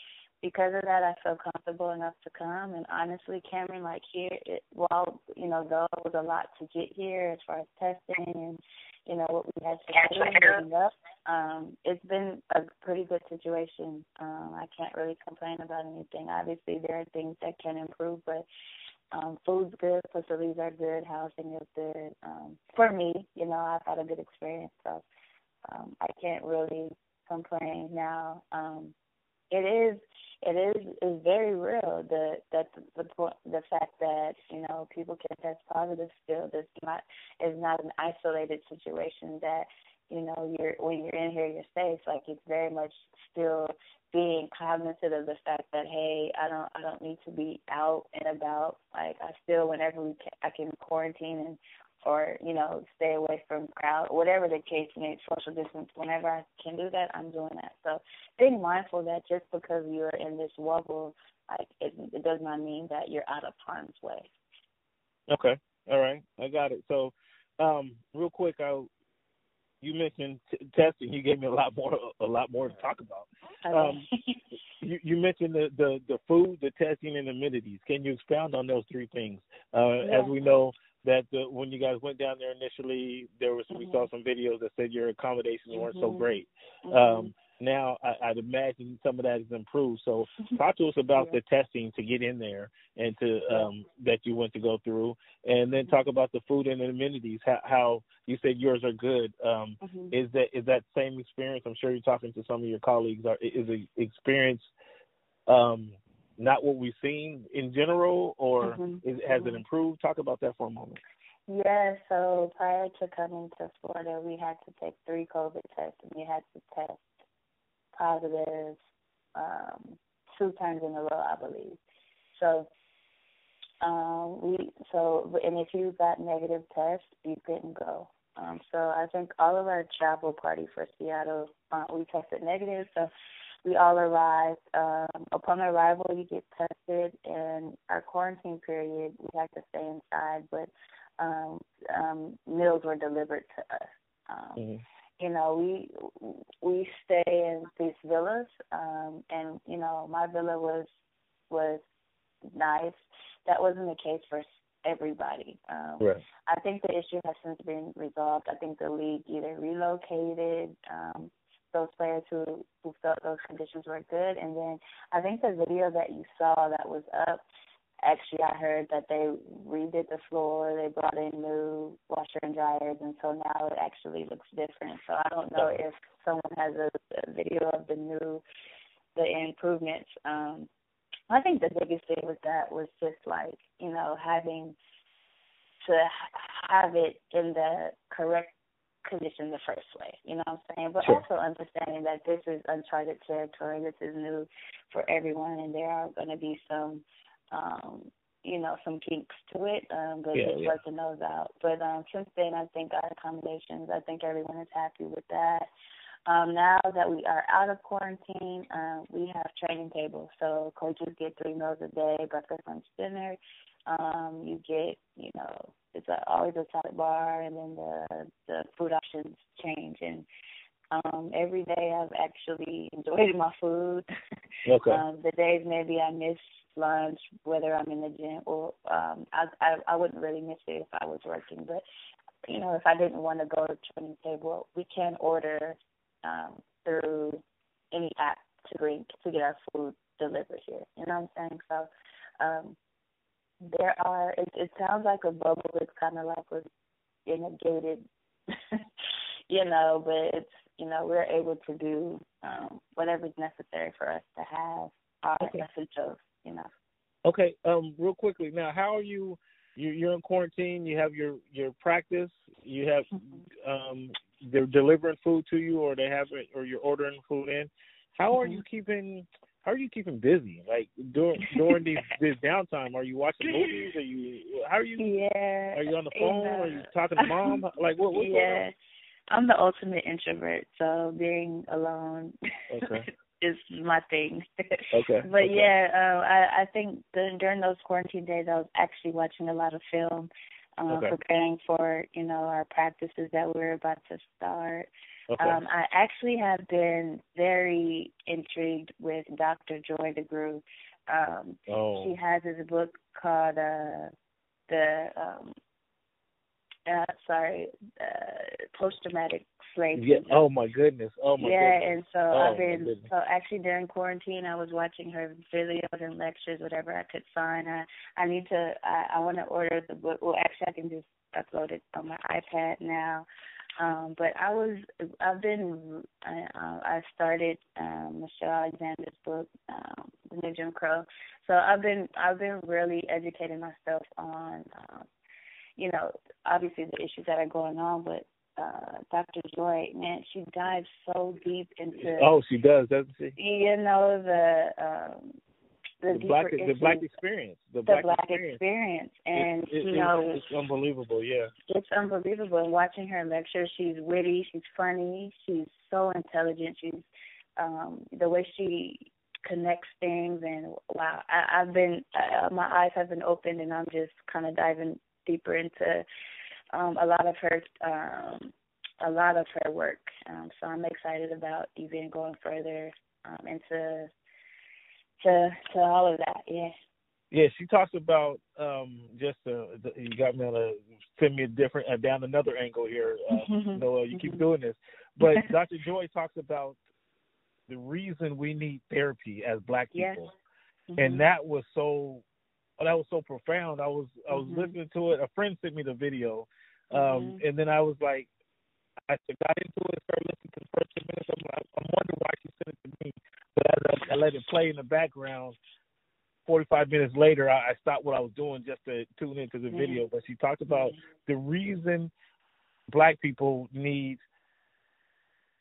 B: because of that, I feel comfortable enough to come. And honestly, Cameron, like here, it, while you know, though it was a lot to get here as far as testing and you know what we had to do getting up, um, it's been a pretty good situation. Um, I can't really complain about anything. Obviously, there are things that can improve, but um, food's good, facilities are good, housing is good. Um, for me, you know, I've had a good experience, so um, I can't really complain now. Um, it is it is is very real the that the the, the fact that you know people can test positive still does not is not an isolated situation that you know you're when you're in here you're safe. Like it's very much still being cognizant of the fact that hey I don't I don't need to be out and about. Like I still whenever we can I can quarantine and or you know stay away from crowd whatever the case may social distance whenever i can do that i'm doing that so being mindful that just because you're in this bubble like it, it does not mean that you're out of harm's way
A: okay all right i got it so Um, real quick, I you mentioned t- testing. You gave me a lot more a lot more to talk about. Um, you, you mentioned the, the the food, the testing, and amenities. Can you expound on those three things? Uh, yeah. As we know that the, when you guys went down there initially, there was mm-hmm. we saw some videos that said your accommodations mm-hmm. weren't so mm-hmm. great. Mm-hmm. Um, now I, would imagine some of that has improved. So mm-hmm. talk to us about yeah. the testing to get in there and to um, that you went to go through, and then talk about the food and the amenities. How, how you said yours are good. Um, mm-hmm. Is that is that same experience? I'm sure you're talking to some of your colleagues. Are, is the experience um, not what we've seen in general, or mm-hmm. is, has it improved? Talk about that for a moment.
B: Yeah, so prior to coming to Florida, we had to take three COVID tests, and we had to test positive um, two times in a row, I believe. So um, we so and if you got negative tests, you couldn't go. Um, so I think all of our travel party for Seattle, uh, we tested negative. So we all arrived. Um, upon arrival, you get tested, and our quarantine period, we had to stay inside, but um, um, meals were delivered to us. Um, mm-hmm you know, we we stay in these villas, um, and you know, my villa was was nice. That wasn't the case for everybody. Um, right. I think the issue has since been resolved. I think the league either relocated um, those players who who felt those conditions were good, and then I think the video that you saw that was up actually I heard that they redid the floor, they brought in new washer and dryers and so now it actually looks different. So I don't know if someone has a, a video of the new the improvements. Um I think the biggest thing with that was just like, you know, having to have it in the correct condition the first way. You know what I'm saying? But sure. also understanding that this is uncharted territory. This is new for everyone, and there are going to be some um, you know, some kinks to it, um, but yeah, just yeah. working those out. But um, since then, I think our accommodations, I think everyone is happy with that. Um, now that we are out of quarantine, um, we have training tables. So coaches get three meals a day, breakfast, lunch, dinner. Um, you get, you know, it's a, always a salad bar, and then the the food options change. And um, every day I've actually (laughs) enjoyed my food. (laughs) Okay. um, the days maybe I miss lunch, whether I'm in the gym or um I I, I wouldn't really miss it if I was working. But you know, if I didn't want to go to training table, we can order um through any app to bring to get our food delivered here. You know what I'm saying? So um there are it, it sounds like a bubble it's kinda like a in a gated (laughs) you know, but it's you know, we're able to do um whatever's necessary for us to have our okay. essentials you know.
A: Okay, um, real quickly now, how are you? you you're in quarantine. You have your your practice. You have mm-hmm. um, they're delivering food to you, or they have it, or you're ordering food in. How are mm-hmm. you keeping? How are you keeping busy? Like during during these (laughs) this downtime, are you watching movies? Are you how are you?
B: Yeah.
A: Are you on the phone? Are you talking to mom? Like what? What's yeah.
B: I'm the ultimate introvert, so being alone okay. (laughs) is my thing.
A: Okay. (laughs)
B: but
A: okay.
B: yeah, uh, I I think the, during those quarantine days, I was actually watching a lot of film, uh, okay. preparing for you know our practices that we are about to start. Okay. Um, I actually have been very intrigued with Dr. Joy DeGruy. Um,
A: oh.
B: She has this book called uh, the um, uh, sorry, uh, post traumatic slave
A: yeah. Oh my goodness. Oh my goodness.
B: yeah,
A: goodness.
B: and so oh, I've been so actually during quarantine I was watching her videos and lectures, whatever I could find. I I need to I, I want to order the book. Well, actually I can just upload it on my iPad now. Um, but I was I've been I, uh, I started um, Michelle Alexander's book, um, The New Jim Crow. So I've been I've been really educating myself on. Um, you know, obviously the issues that are going on, but uh Dr. Joy, man, she dives so deep into
A: Oh, she does, doesn't she?
B: You know, the um the,
A: the black
B: issues,
A: the black experience. The,
B: the
A: black,
B: black
A: experience.
B: experience. And
A: it, it,
B: you know
A: it's unbelievable, yeah.
B: It's unbelievable. And watching her lecture, she's witty, she's funny, she's so intelligent, she's um the way she connects things and wow I, I've been uh, my eyes have been opened and I'm just kind of diving deeper into um, a lot of her um, a lot of her work. Um, so I'm excited about even going further um, into to to all of that. Yeah.
A: Yeah, she talks about um just uh, you got me on a send me a different uh, down another angle here. Uh, (laughs) Noelle, you keep doing this, but (laughs) Dr. Joy talks about the reason we need therapy as Black people,
B: yes. mm-hmm.
A: and that was so that was so profound. I was I was mm-hmm. listening to it. A friend sent me the video, um, mm-hmm. and then I was like, I got into it, started listening to the first ten minutes. I'm, I'm wondering why she sent it to me, as I, I let it play in the background. 45 minutes later, I, I stopped what I was doing just to tune into the video. But she talked about the reason black people need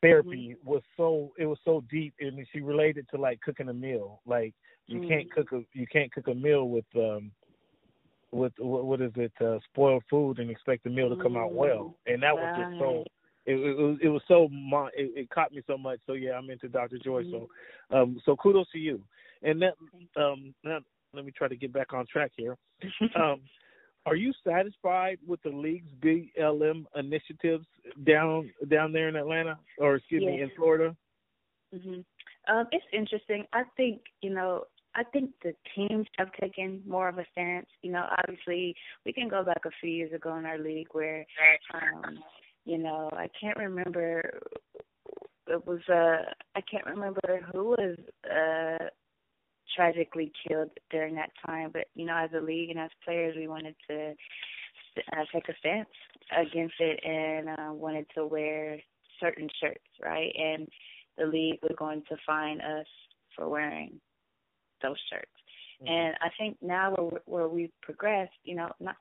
A: therapy mm-hmm. was so it was so deep and she related to like cooking a meal like you mm-hmm. can't cook a you can't cook a meal with um with what, what is it uh spoiled food and expect the meal to come out well mm-hmm. and that was just so it, it was it was so it, it caught me so much so yeah i'm into dr joy so mm-hmm. um so kudos to you and that um now let me try to get back on track here (laughs) um are you satisfied with the league's BLM initiatives down down there in Atlanta, or excuse yes. me, in Florida?
B: Mhm. Um, it's interesting. I think you know. I think the teams have taken more of a stance. You know, obviously we can go back a few years ago in our league where, um, you know, I can't remember. It was uh, I can't remember who was uh tragically killed during that time. But you know, as a league and as players, we wanted to uh, take a stance against it and uh, wanted to wear certain shirts, right? And the league was going to fine us for wearing those shirts. Mm-hmm. And I think now where, where we've progressed, you know, not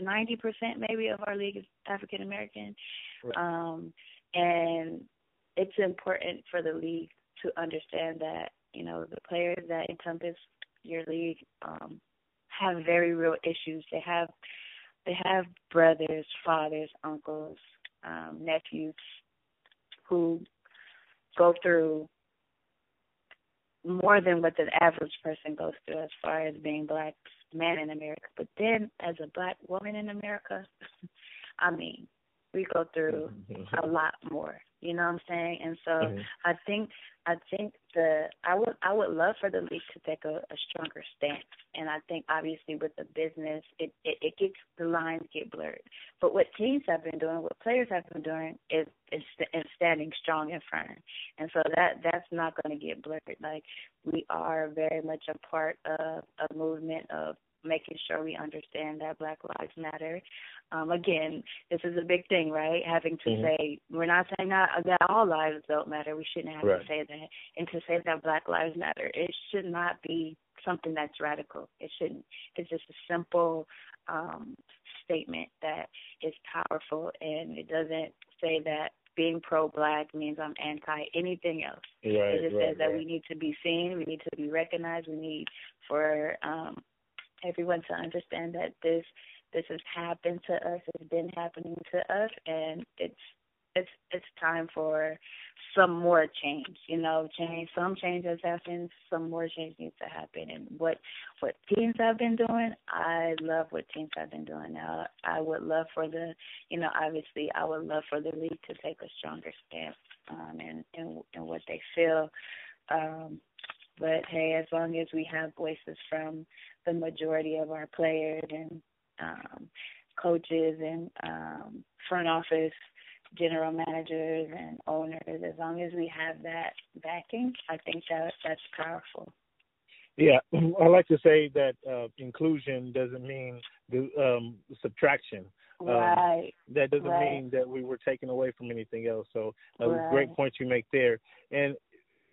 B: ninety um, percent maybe of our league is African American, right. um, and it's important for the league to understand that you know, the players that encompass your league um, have very real issues. They have they have brothers, fathers, uncles, um, nephews who go through more than what the average person goes through as far as being black man in America. But then as a black woman in America, (laughs) I mean, we go through (laughs) a lot more. You know what I'm saying? And so mm-hmm. I think I think the I would I would love for the league to take a, a stronger stance. And I think obviously with the business it, it it gets the lines get blurred. But what teams have been doing, what players have been doing is is, is standing strong and firm. And so that that's not going to get blurred. Like we are very much a part of a movement of making sure we understand that Black Lives Matter. Um, again, this is a big thing, right? Having to mm-hmm. say we're not saying that, that all lives don't matter. We shouldn't have right. to say that, and to say that Black Lives Matter, it should not be something that's radical. It shouldn't. It's just a simple um, statement that is powerful, and it doesn't say that being pro-black means I'm anti anything else.
A: Right,
B: it just
A: right,
B: says that
A: right.
B: we need to be seen, we need to be recognized, we need for um, everyone to understand that this this has happened to us, it's been happening to us, and it's it's it's time for some more change. You know, change. Some change has happened. Some more change needs to happen. And what what teams have been doing, I love what teams have been doing. Now, I would love for the, you know, obviously, I would love for the league to take a stronger stance um, and and and what they feel. Um, but hey, as long as we have voices from the majority of our players and um, coaches and um, front office general managers and owners, as long as we have that backing, I think that that's powerful.
A: Yeah, (clears throat) I like to say that uh, inclusion doesn't mean the um, subtraction.
B: Um, right.
A: That doesn't
B: right.
A: mean that we were taken away from anything else. So, uh,
B: right.
A: great point you make there. And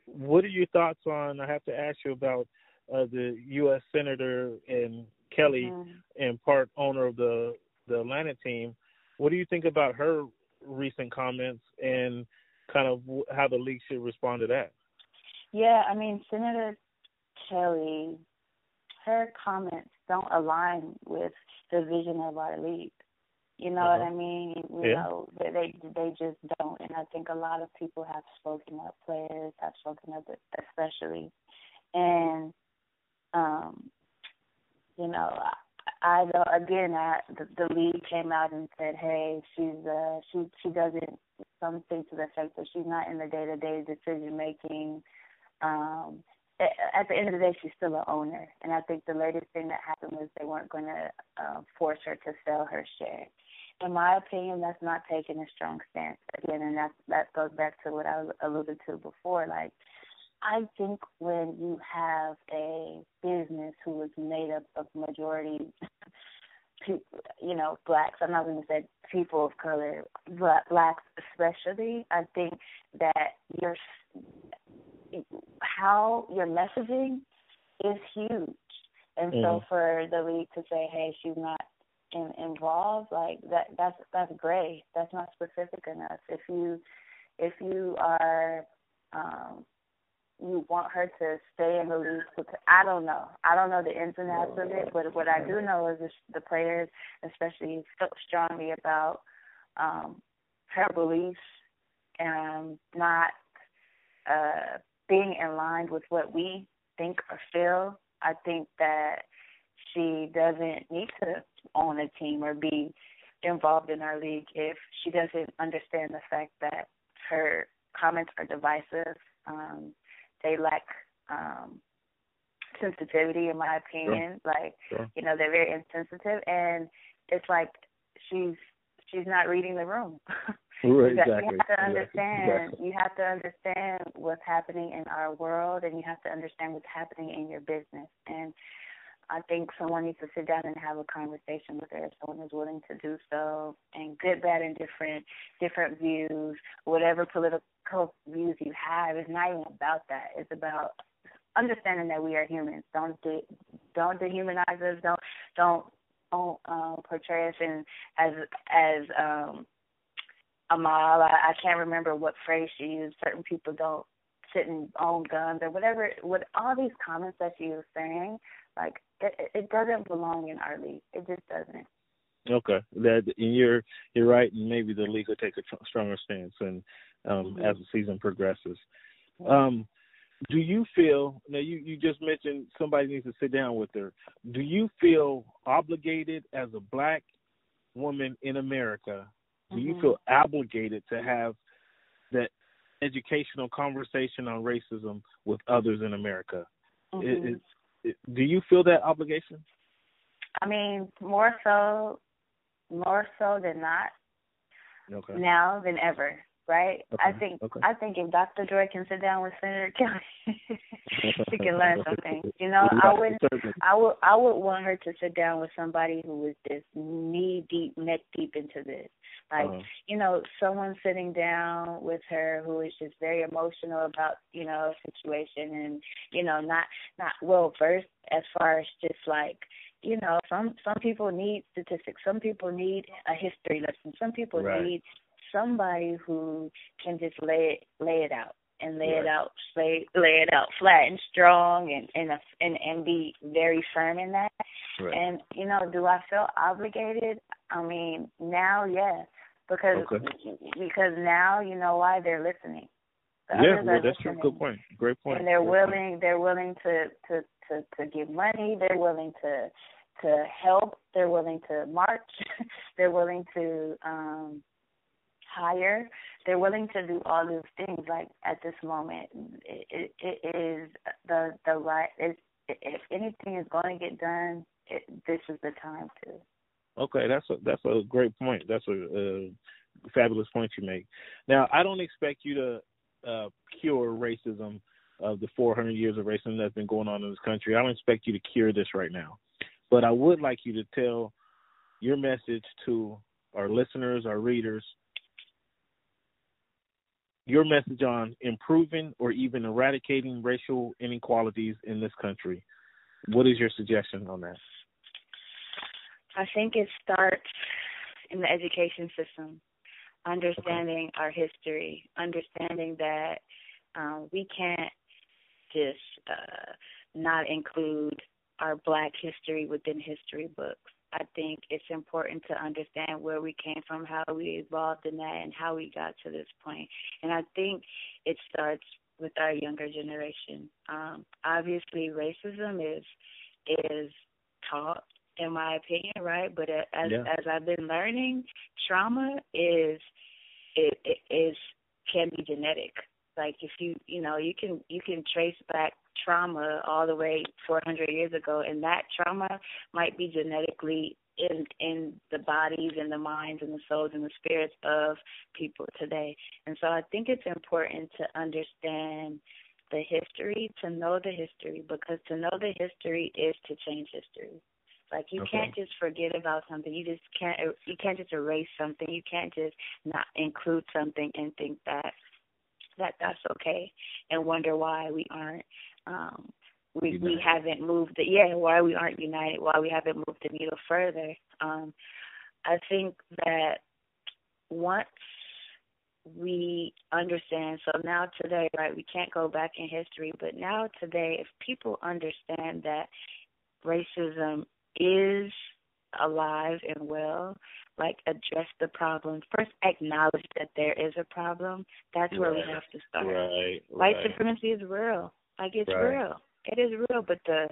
A: what are your thoughts on? I have to ask you about uh, the U.S. Senator and Kelly, mm-hmm. and part owner of the the Atlanta team. What do you think about her recent comments and kind of how the league should respond to that?
B: Yeah, I mean, Senator Kelly, her comments don't align with the vision of our league. You know uh-huh. what I mean? You
A: yeah.
B: know, they, they they just don't, and I think a lot of people have spoken up. Players have spoken up, especially, and you know, I, I know again that the, the league came out and said, "Hey, she's uh she she doesn't something to the effect that she's not in the day to day decision making. Um, at the end of the day, she's still an owner, and I think the latest thing that happened was they weren't going to uh, force her to sell her share. In my opinion, that's not taking a strong stance again, and that that goes back to what I alluded to before. Like, I think when you have a business who is made up of majority people, (laughs) you know, blacks. I'm not going to say people of color, but blacks especially. I think that your how your messaging is huge, and mm-hmm. so for the league to say, "Hey, she's not in, involved," like that, that's that's gray. That's not specific enough. If you if you are um, you want her to stay in the league. Because I don't know. I don't know the ins and outs of it, but what I do know is the players, especially, felt strongly about um, her beliefs and not uh, being in line with what we think or feel. I think that she doesn't need to own a team or be involved in our league if she doesn't understand the fact that her comments are divisive. Um, they lack um sensitivity in my opinion. Sure. Like sure. you know, they're very insensitive and it's like she's she's not reading the room. (laughs)
A: Right, exactly.
B: you have to understand exactly. you have to understand what's happening in our world and you have to understand what's happening in your business. And I think someone needs to sit down and have a conversation with her if someone is willing to do so and good, bad and different different views, whatever political views you have is not even about that. It's about understanding that we are humans. Don't de- don't dehumanize us. Don't don't don't um, portray us in as as um, Amal. I, I can't remember what phrase she used. Certain people don't sit and own guns or whatever. What all these comments that she was saying, like it, it doesn't belong in our league. It just doesn't.
A: Okay, that and you're you're right, and maybe the league will take a tr- stronger stance, and um, mm-hmm. as the season progresses. Um, do you feel now? You you just mentioned somebody needs to sit down with her. Do you feel obligated as a black woman in America? Do you mm-hmm. feel obligated to have that educational conversation on racism with others in America? Mm-hmm. Do you feel that obligation?
B: I mean, more so, more so than not.
A: Okay.
B: Now than ever right?
A: Okay.
B: I think
A: okay.
B: I think if Dr. Joy can sit down with Senator Kelly, (laughs) she can learn something. You know, (laughs) I would I would I would want her to sit down with somebody who is just knee deep, neck deep into this. Like, uh-huh. you know, someone sitting down with her who is just very emotional about, you know, a situation and, you know, not not well versed as far as just like you know, some some people need statistics. Some people need a history lesson. Some people
A: right.
B: need somebody who can just lay it lay it out and lay right. it out lay lay it out flat and strong and and a, and and be very firm in that.
A: Right.
B: And you know, do I feel obligated? I mean, now yes, because
A: okay.
B: because now you know why they're listening.
A: The yeah, well, that's a good point. Great point.
B: And they're
A: Great
B: willing.
A: Point.
B: They're willing to to to to give money. They're willing to to help. They're willing to march. (laughs) they're willing to um hire. They're willing to do all those things. Like at this moment, it, it, it is the the right. It's, if anything is going to get done, it, this is the time to.
A: Okay, that's a that's a great point. That's a, a fabulous point you make. Now, I don't expect you to uh, cure racism of the 400 years of racism that's been going on in this country. I don't expect you to cure this right now, but I would like you to tell your message to our listeners, our readers, your message on improving or even eradicating racial inequalities in this country. What is your suggestion on that?
B: I think it starts in the education system, understanding okay. our history, understanding that um, we can't just uh, not include our Black history within history books. I think it's important to understand where we came from, how we evolved in that, and how we got to this point. And I think it starts with our younger generation. Um, obviously, racism is is taught in my opinion, right? But as
A: yeah.
B: as I've been learning, trauma is it, it is can be genetic. Like if you you know you can you can trace back trauma all the way 400 years ago, and that trauma might be genetically in in the bodies and the minds and the souls and the spirits of people today. And so I think it's important to understand the history, to know the history, because to know the history is to change history. Like you
A: okay.
B: can't just forget about something. You just can't. You can't just erase something. You can't just not include something and think that that that's okay and wonder why we aren't um we united. we haven't moved the yeah why we aren't united why we haven't moved the needle further um i think that once we understand so now today right we can't go back in history but now today if people understand that racism is alive and well like address the problem first acknowledge that there is a problem that's
A: right.
B: where we have to start
A: right,
B: white
A: right.
B: supremacy is real like it's
A: right.
B: real it is real but the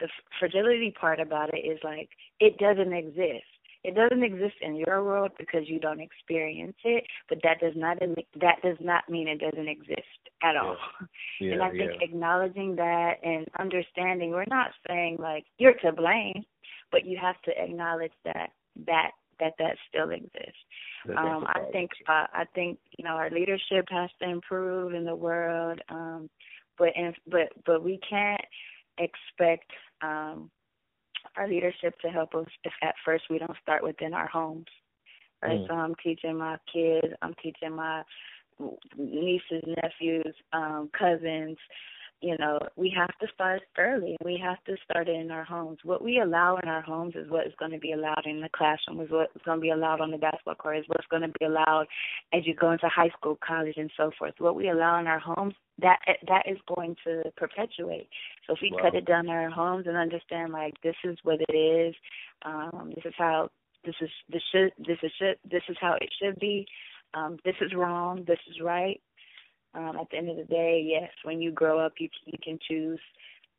B: the fragility part about it is like it doesn't exist it doesn't exist in your world because you don't experience it but that does not that does not mean it doesn't exist at all (laughs)
A: yeah.
B: and i think
A: yeah.
B: acknowledging that and understanding we're not saying like you're to blame but you have to acknowledge that that that that still exists. Um, I think uh, I think you know our leadership has to improve in the world, um, but in, but but we can't expect um, our leadership to help us if at first we don't start within our homes. Right.
A: Mm.
B: So I'm teaching my kids. I'm teaching my nieces, nephews, um, cousins, you know, we have to start early. We have to start it in our homes. What we allow in our homes is what is going to be allowed in the classroom, is what's going to be allowed on the basketball court, is what's going to be allowed as you go into high school, college, and so forth. What we allow in our homes, that that is going to perpetuate. So if we
A: wow.
B: cut it down in our homes and understand, like this is what it is, um, this is how this is this should this is should this is how it should be. Um, this is wrong. This is right um, at the end of the day, yes, when you grow up, you you can choose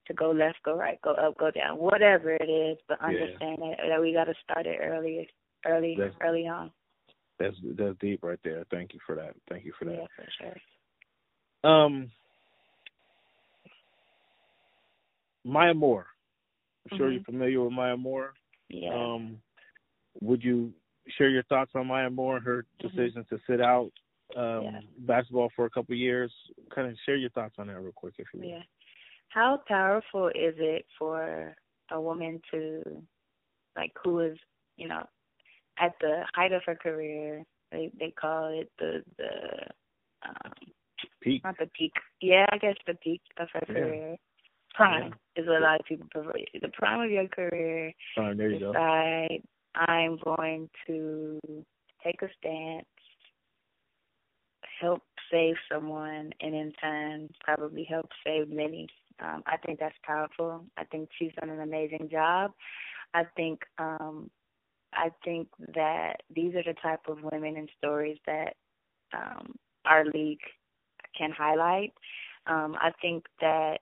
B: to go left, go right, go up, go down, whatever it is. But understand yeah. that, that we got to start it early, early, that's, early on.
A: That's that's deep right there. Thank you for that. Thank you for that.
B: Yeah, for
A: sure. Um, Maya Moore. I'm sure
B: mm-hmm.
A: you're familiar with Maya Moore.
B: Yeah.
A: Um, would you share your thoughts on Maya Moore and her
B: mm-hmm.
A: decision mm-hmm. to sit out um,
B: yeah.
A: basketball for a couple of years. Kind of share your thoughts on that real quick, if you will.
B: Yeah. How powerful is it for a woman to, like, who is, you know, at the height of her career? They they call it the the um,
A: peak.
B: Not the peak. Yeah, I guess the peak of her
A: yeah.
B: career. Prime
A: yeah.
B: is what a lot of people prefer. The prime of your career.
A: Prime. There you
B: decide, go. I'm going to take a stance help save someone and in turn probably help save many. Um, I think that's powerful. I think she's done an amazing job. I think um I think that these are the type of women and stories that um our league can highlight. Um, I think that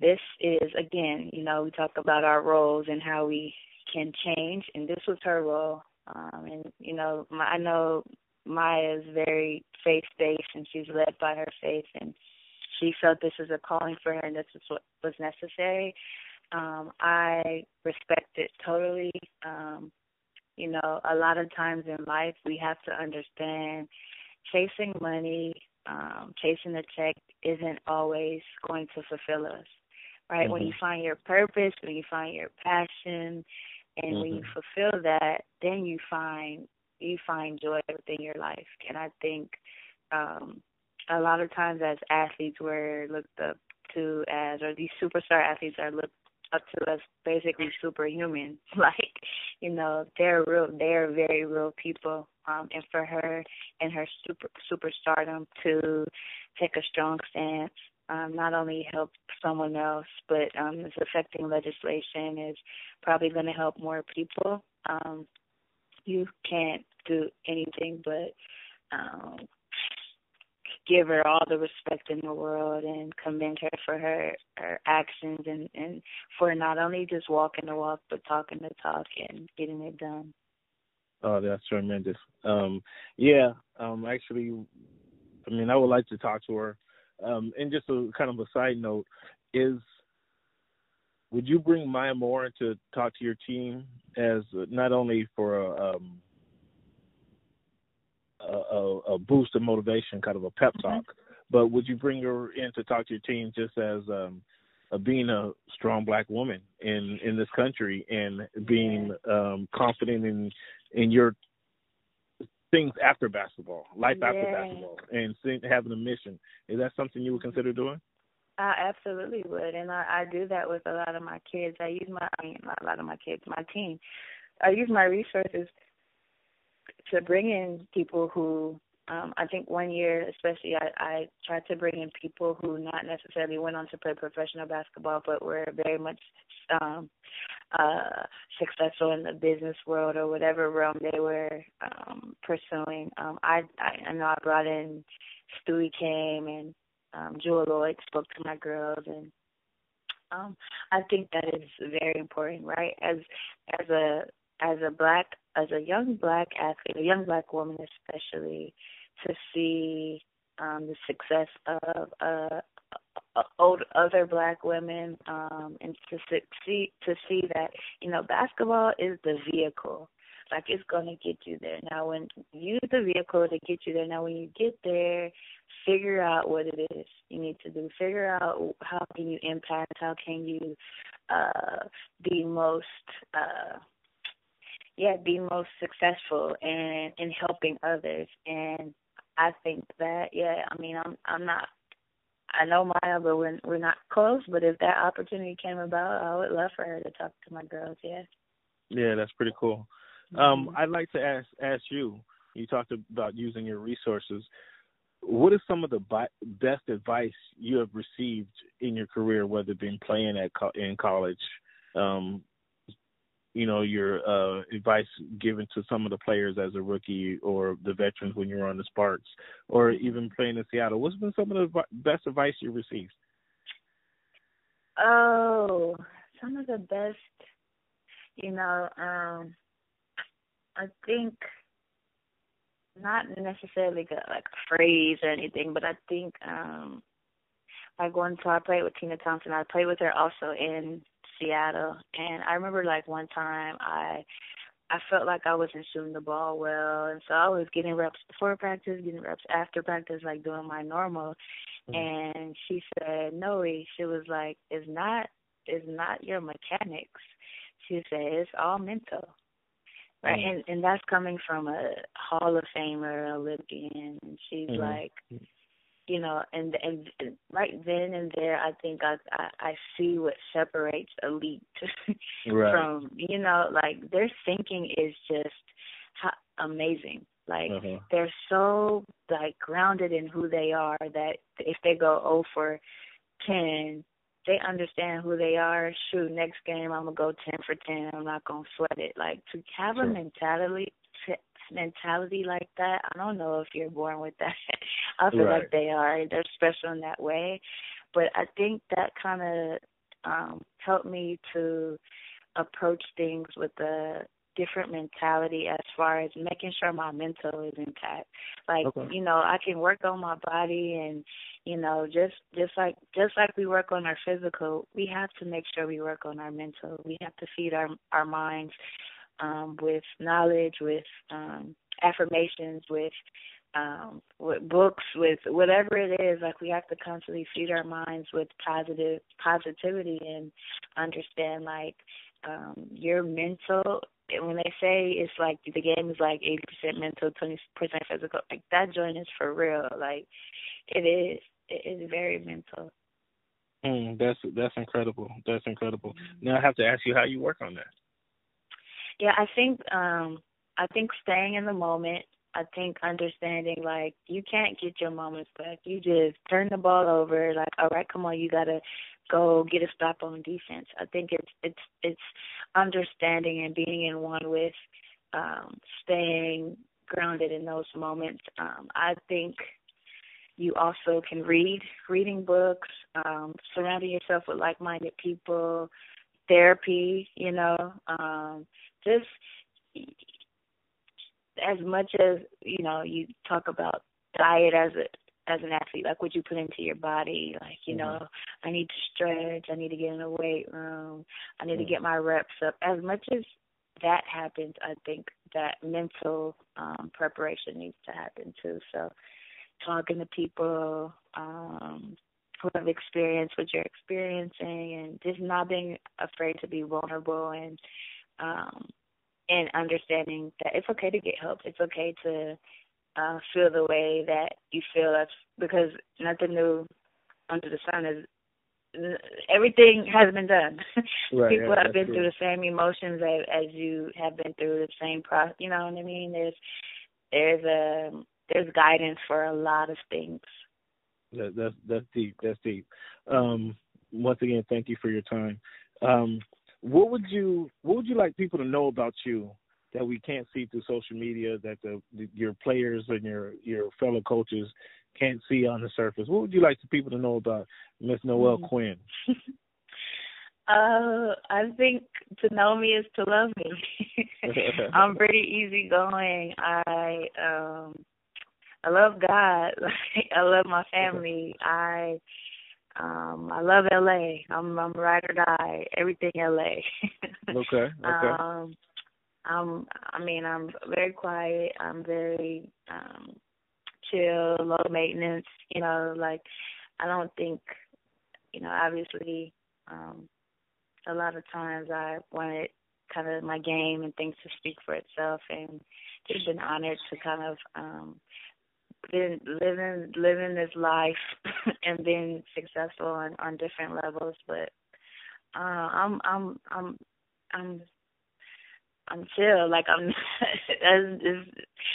B: this is again, you know, we talk about our roles and how we can change and this was her role. Um and you know, my, I know Maya is very faith based and she's led by her faith and she felt this was a calling for her and this is what was necessary. Um, I respect it totally. Um, you know, a lot of times in life we have to understand chasing money, um, chasing a check isn't always going to fulfill us. Right?
A: Mm-hmm.
B: When you find your purpose, when you find your passion, and
A: mm-hmm.
B: when you fulfill that, then you find you find joy within your life. And I think um a lot of times as athletes we're looked up to as or these superstar athletes are looked up to as basically superhuman. (laughs) Like, you know, they're real they're very real people. Um and for her and her super superstardom to take a strong stance um, not only help someone else, but um, it's affecting legislation is probably going to help more people. Um, you can't do anything but um give her all the respect in the world and commend her for her her actions and and for not only just walking the walk but talking the talk and getting it done.
A: Oh, that's tremendous. Um, yeah, um, actually, I mean, I would like to talk to her. Um, and just a kind of a side note is, would you bring Maya Moore to talk to your team as not only for a um, a, a boost of motivation, kind of a pep mm-hmm. talk. Mm-hmm. But would you bring her in to talk to your team just as um, a, being a strong black woman in in this country and being um, confident in in your things after basketball, life yeah. after basketball, and having a mission? Is that something you would consider doing?
B: I absolutely would, and I, I do that with a lot of my kids. I use my, I mean, a lot of my kids, my team. I use my resources to bring in people who um, I think one year, especially, I, I tried to bring in people who not necessarily went on to play professional basketball, but were very much um, uh, successful in the business world or whatever realm they were um, pursuing. Um, I, I, I know I brought in Stewie came and um, Jewell Loyd spoke to my girls, and um, I think that is very important, right? As as a as a black as a young black athlete, a young black woman especially, to see um, the success of uh, old other black women, um, and to see to see that you know basketball is the vehicle. Like it's gonna get you there. Now, when use the vehicle to get you there. Now, when you get there, figure out what it is you need to do. Figure out how can you impact. How can you uh, be most uh, yeah, be most successful in in helping others. And I think that yeah, I mean I'm I'm not I know Maya, but we're we're not close. But if that opportunity came about, I would love for her to talk to my girls. Yeah.
A: Yeah, that's pretty cool. Um, mm-hmm. I'd like to ask ask you. You talked about using your resources. What is some of the bi- best advice you have received in your career, whether it been playing at co- in college, um, you know your uh, advice given to some of the players as a rookie or the veterans when you were on the Sparks or even playing in Seattle? What's been some of the best advice you received?
B: Oh, some of the best, you know, um, I think not necessarily like a phrase or anything, but I think um like one so I played with Tina Thompson. I played with her also in Seattle, and I remember like one time I I felt like I wasn't shooting the ball well, and so I was getting reps before practice, getting reps after practice, like doing my normal. Mm-hmm. And she said, "No, she was like, it's not, it's not your mechanics." She said, "It's all mental." Right, mm-hmm. and and that's coming from a Hall of Famer, Olympian. And she's mm-hmm. like, you know, and and right then and there, I think I I, I see what separates elite (laughs) right. from you know, like their thinking is just ha- amazing. Like uh-huh. they're so like grounded in who they are that if they go oh for ten, they understand who they are. Shoot, next game I'm gonna go ten for ten. I'm not gonna sweat it. Like to have sure. a mentality mentality like that, I don't know if you're born with that. (laughs) I feel right. like they are. They're special in that way. But I think that kind of um helped me to approach things with a different mentality as far as making sure my mental is intact. Like, okay. you know, I can work on my body and, you know, just just like just like we work on our physical, we have to make sure we work on our mental. We have to feed our our minds um, with knowledge, with um, affirmations, with um, with books, with whatever it is. Like we have to constantly feed our minds with positive positivity and understand like um, your mental. When they say it's like the game is like eighty percent mental, twenty percent physical, like that joint is for real. Like it is. It is very mental.
A: Mm, that's that's incredible. That's incredible. Now I have to ask you how you work on that.
B: Yeah, I think um I think staying in the moment, I think understanding like you can't get your moments back. You just turn the ball over, like, all right, come on, you gotta go get a stop on defense. I think it's it's it's understanding and being in one with um staying grounded in those moments. Um I think you also can read, reading books, um, surrounding yourself with like-minded people, therapy, you know, um, just as much as you know, you talk about diet as a as an athlete, like what you put into your body. Like, you mm-hmm. know, I need to stretch, I need to get in the weight room, I need mm-hmm. to get my reps up. As much as that happens, I think that mental um preparation needs to happen too. So talking to people, um, who have experienced what you're experiencing and just not being afraid to be vulnerable and um and understanding that it's okay to get help. It's okay to uh, feel the way that you feel. That's because nothing new under the sun is. Everything has been done. (laughs)
A: Right,
B: People
A: yeah,
B: have been
A: true.
B: through the same emotions as, as you have been through the same process. You know what I mean? There's there's a there's guidance for a lot of things.
A: That, that's that's deep. That's deep. Um, once again, thank you for your time. Um, what would you What would you like people to know about you that we can't see through social media that the, the your players and your your fellow coaches can't see on the surface. What would you like the people to know about Miss Noelle
B: mm-hmm.
A: Quinn? (laughs)
B: uh, I think to know me is to love me. (laughs) I'm pretty easygoing. I um I love God. (laughs) I love my family. I um I love LA. I'm I'm ride or die. Everything LA.
A: okay. Okay.
B: Um I'm I mean I'm very quiet. I'm very um chill, low maintenance, you know, like I don't think you know, obviously um a lot of times I wanted kind of my game and things to speak for itself and just been honored to kind of um been living living this life (laughs) and being successful on on different levels but uh i'm i'm i'm i'm I'm chill. Like I'm, (laughs) it's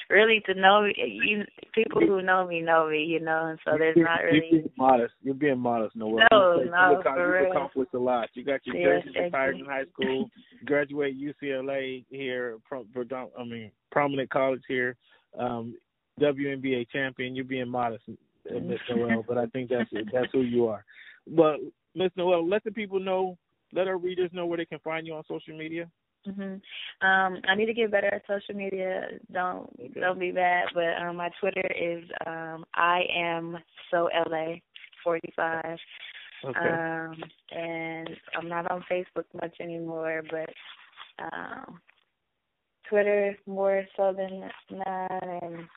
B: really to know you. People who know me know me, you know, and so there's
A: you're,
B: not really.
A: You're being modest. You're being modest, Noelle.
B: No,
A: you,
B: no,
A: you,
B: for
A: you
B: real.
A: accomplished a lot. You got your
B: thank
A: retired in high school. graduate UCLA here, from I mean, prominent college here. Um, WNBA champion. You're being modest, uh, Miss (laughs) Noelle, but I think that's that's who you are. But Miss Noelle, let the people know, let our readers know where they can find you on social media.
B: Mhm. Um, I need to get better at social media. Don't don't be bad, but um, my Twitter is um, I am so la forty five.
A: Okay.
B: Um, and I'm not on Facebook much anymore, but um, Twitter is more so than that. And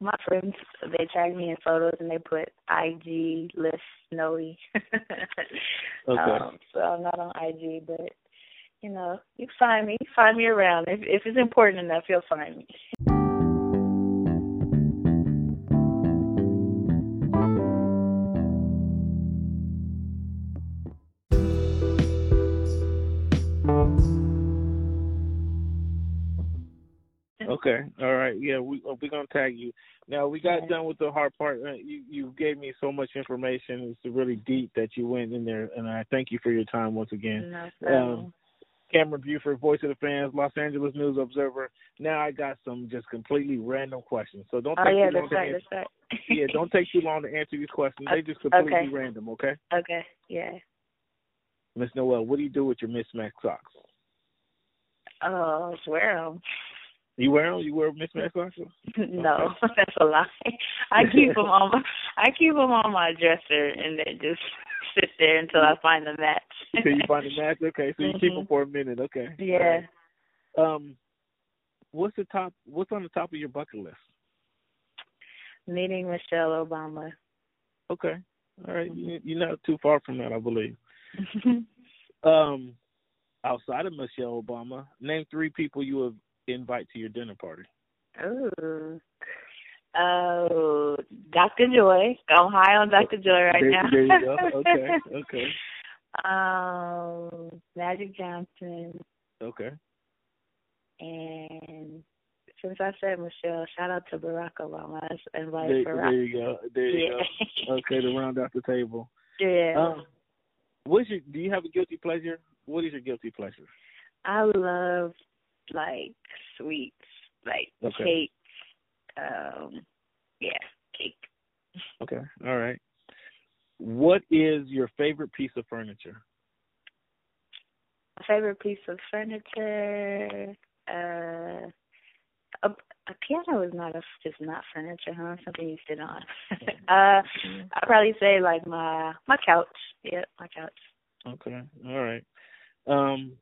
B: my friends, they tag me in photos and they put IG list snowy. (laughs)
A: Okay.
B: um, so I'm not on IG, but you know, you find me, find me around. If if it's important enough, you'll find me.
A: Okay. All right. Yeah, we uh, we're gonna tag you. Now we got done with the hard part. Uh, you you gave me so much information. It's really deep that you went in there, and I thank you for your time once again.
B: No problem.
A: Cameron Buford, Voice of the Fans, Los Angeles News Observer. Now I got some just completely random questions. So don't
B: oh
A: take
B: yeah,
A: too long to
B: right,
A: answer.
B: right.
A: yeah, don't take too long to answer these questions. They just completely
B: Okay.
A: random. Okay.
B: Okay, yeah.
A: Miss Noelle, what do you do with your mismatched socks?
B: Oh, wear them.
A: You wear them? You wear mismatched socks? (laughs)
B: no, (laughs) that's a lie. I keep them on my I keep them on my dresser and then just sit there until I find the match.
A: Until you find a match. Okay, so you keep them for a minute. Okay.
B: Yeah.
A: Um, what's the top? What's on the top of your bucket list?
B: Meeting Michelle Obama.
A: Okay, all right.
B: Mm-hmm.
A: You, you're not too far from that, I believe. (laughs) Um, outside of Michelle Obama, name three people you would invite to your dinner party.
B: Ooh. Oh, Dr. Joy. I'm high on Dr. Joy right
A: there,
B: now.
A: There you go. (laughs) Okay, okay,
B: um, Magic Johnson,
A: okay.
B: and since I said Michelle, shout out to Barack Obama. Let's invite
A: There,
B: Barack.
A: there you go. There you
B: yeah.
A: go. Okay, to round out the table. (laughs)
B: yeah.
A: Um, what's your? Do you have a guilty pleasure? What is your guilty pleasure?
B: I love like sweets, like
A: Okay.
B: cake. Um, yeah, cake.
A: Okay. All right. What is your favorite piece of furniture?
B: My favorite piece of furniture. Uh, a, a piano is not a just not furniture, huh? Something you sit on. (laughs) uh, I'd probably say like my my couch. Yeah, my couch.
A: Okay. All right. Um,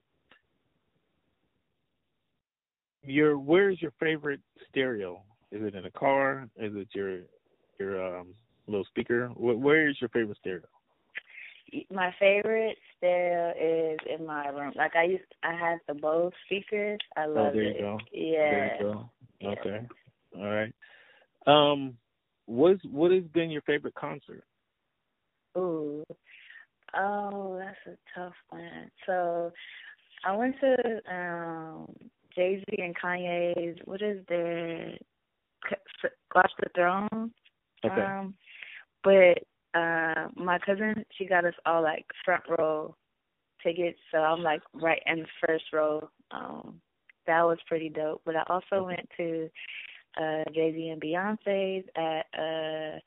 A: your where's your favorite stereo? Is it in a car? Is it your your um little speaker? Where, where is your favorite stereo?
B: My favorite stereo is in my room. Like I used, I have the Bose speakers. I love
A: oh, there
B: it.
A: you go.
B: Yeah.
A: There you go.
B: Yeah.
A: Okay. All right. Um, what's what has been your favorite concert?
B: Ooh. Oh, that's a tough one. So, I went to um Jay Z and Kanye's. What is their Watch the Throne?
A: Okay.
B: Um, but uh my cousin, she got us all like front row tickets, so I'm like right in the first row. Um, that was pretty dope. But I also went to uh Jay Z and Beyonce's at uh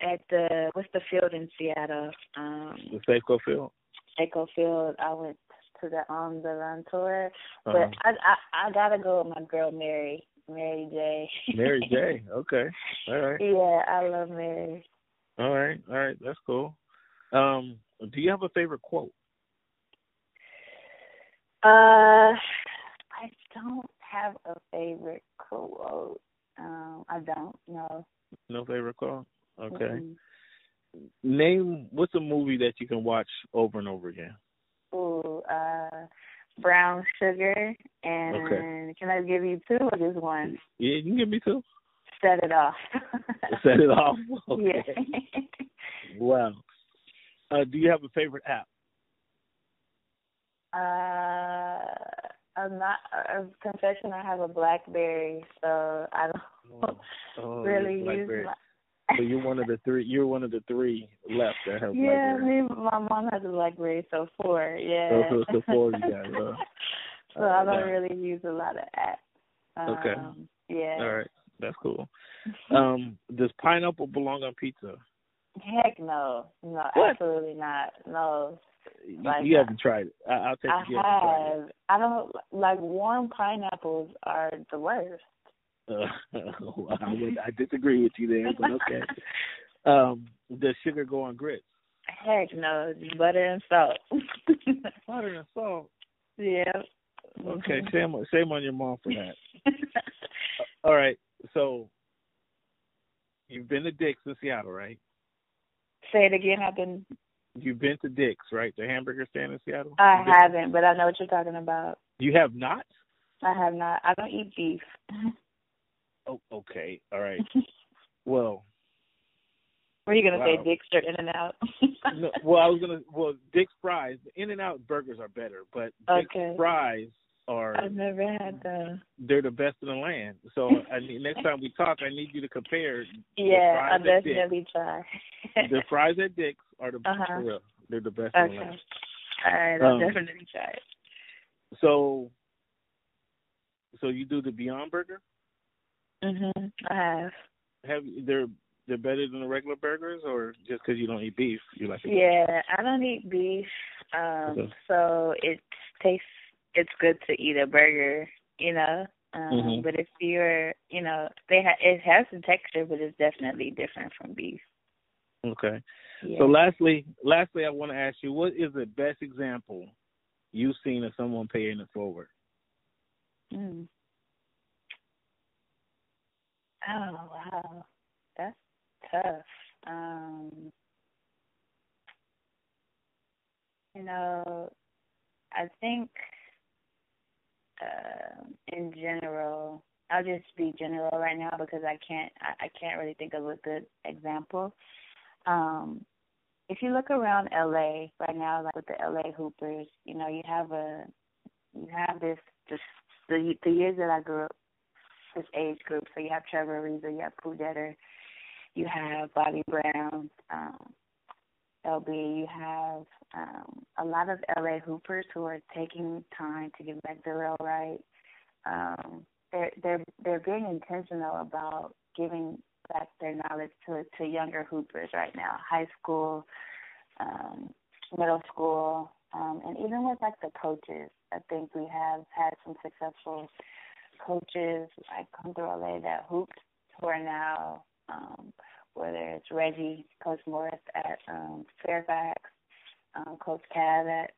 B: at the what's the field in Seattle? Um
A: The Safeco Field.
B: Echo Field. I went to the On the Run tour.
A: Uh-huh.
B: But I I I gotta go with my girl Mary. Mary J.
A: Mary (laughs) J. Okay. All right.
B: yeah, I love Mary.
A: All right. All right. That's cool. Um, do you have a favorite quote?
B: Uh I don't have a favorite quote. Um, I don't know.
A: No favorite quote. Okay.
B: Mm-mm.
A: Name what's a movie that you can watch over and over again.
B: Ooh, uh, brown sugar, and
A: Okay.
B: can I give you two or just one?
A: Yeah, you can give me two.
B: Set it off. (laughs)
A: Set it off. (laughs) Okay.
B: Yeah.
A: Wow. Uh, do you have a favorite app?
B: uh, I'm not. A confession. I have a BlackBerry, so I don't
A: Oh, (laughs)
B: really use my.
A: So you're one of the three. You're one of the three left that have
B: Yeah, me, my mom has a BlackBerry, so four. Yeah.
A: So the four you got, (laughs) huh?
B: so I don't
A: Uh,
B: really use a lot of apps. Um,
A: Okay.
B: Yeah.
A: All right, that's cool. (laughs) Um, does pineapple belong on pizza?
B: Heck no, no,
A: What?
B: absolutely not. No,
A: You,
B: Like
A: you haven't tried it. I, I'll take
B: I
A: it. You it.
B: have. I don't like warm pineapples are the worst.
A: Uh, (laughs) I, would, I disagree with you there, but okay. Um, does sugar go on grits?
B: Heck no, butter and salt. (laughs)
A: Butter and salt.
B: yeah.
A: Okay,
B: Mhm.
A: shame on shame on your mom for that. (laughs) All right, so you've been to Dick's in Seattle, right?
B: Say it again. I've been.
A: You've been to Dick's, right? The hamburger stand in Seattle.
B: I haven't, but I know what you're talking about.
A: You have not?
B: I have not. I don't eat beef.
A: Oh, okay. All right. (laughs) Well,
B: Were you gonna
A: Wow.
B: say Dick's or In and Out?
A: no, well, I was gonna. Well, Dick's fries, In and Out burgers are better, but Dick's
B: Okay.
A: fries are
B: I've never had them.
A: they're the best in the land. So I need, next time we talk, I need you to compare.
B: Yeah, I'll definitely try.
A: The (laughs) fries at Dick's are the
B: Uh-huh.
A: real. They're the best in the land.
B: All right, I'll
A: Um,
B: definitely try it.
A: So, so you do the Beyond Burger?
B: Mhm. I have.
A: Have they're they're better than the regular burgers, or just because you don't eat beef, you like it?
B: Yeah, I don't eat beef, um,
A: Okay.
B: so it tastes. It's good to eat a burger, you know. Um,
A: Mhm.
B: But if you're, you know, they ha- it has some texture, but it's definitely different from beef.
A: Okay.
B: Yeah.
A: So lastly, lastly, I want to ask you, what is the best example you've seen of someone paying it forward?
B: Mm. Oh wow, that's tough. Um, you know, I think uh, in general, I'll just be general right now because I can't I, I can't really think of a good example. Um, if you look around LA right now, like with the LA Hoopers, you know, you have a you have this this the the years that I grew up, this age group. So you have Trevor Ariza, you have Jeter, you have Bobby Brown, um, LB. You have um, a lot of LA Hoopers who are taking time to get back the real right. Um, they're they're they're being intentional about giving back their knowledge to to younger hoopers right now, high school, um, middle school, um, and even with like the coaches. I think we have had some successful coaches like come through LA that hooped who are now um, whether it's Reggie, Coach Morris at um, Fairfax, um, Coach Cav at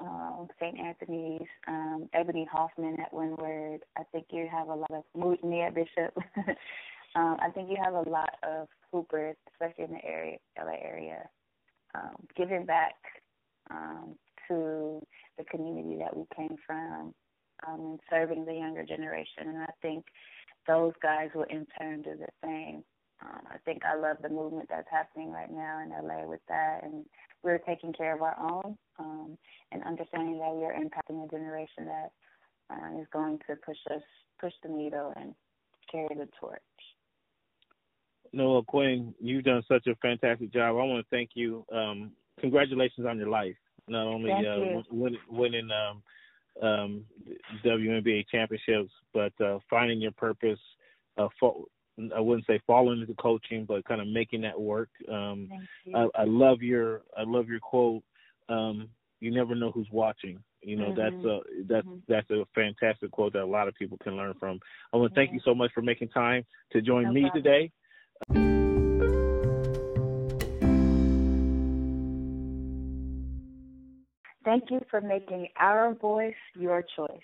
B: um, St. Anthony's, um, Ebony Hoffman at Windward. I think you have a lot of Mutiny Bishop. (laughs) um, I think you have a lot of hoopers, especially in the area, LA area, um, giving back um, to the community that we came from um, and serving the younger generation. And I think those guys will in turn do the same. Um, I think I love the movement that's happening right now in LA with that, and we're taking care of our own um, and understanding that we are impacting a generation that uh, is going to push us, push the needle, and carry the torch.
A: Noelle Quinn, you've done such a fantastic job. I want to thank you. Um, congratulations on your life. Not only uh, winning, winning um, um, WNBA championships, but uh, finding your purpose, uh, for, I wouldn't say falling into coaching, but kind of making that work. Um, I, I love your I love your quote. Um, you never know who's watching. You know mm-hmm. that's a that's mm-hmm. that's a fantastic quote that a lot of people can learn from. I want to thank you so much for making time to join no me problem. today.
B: Thank you for making our voice your choice.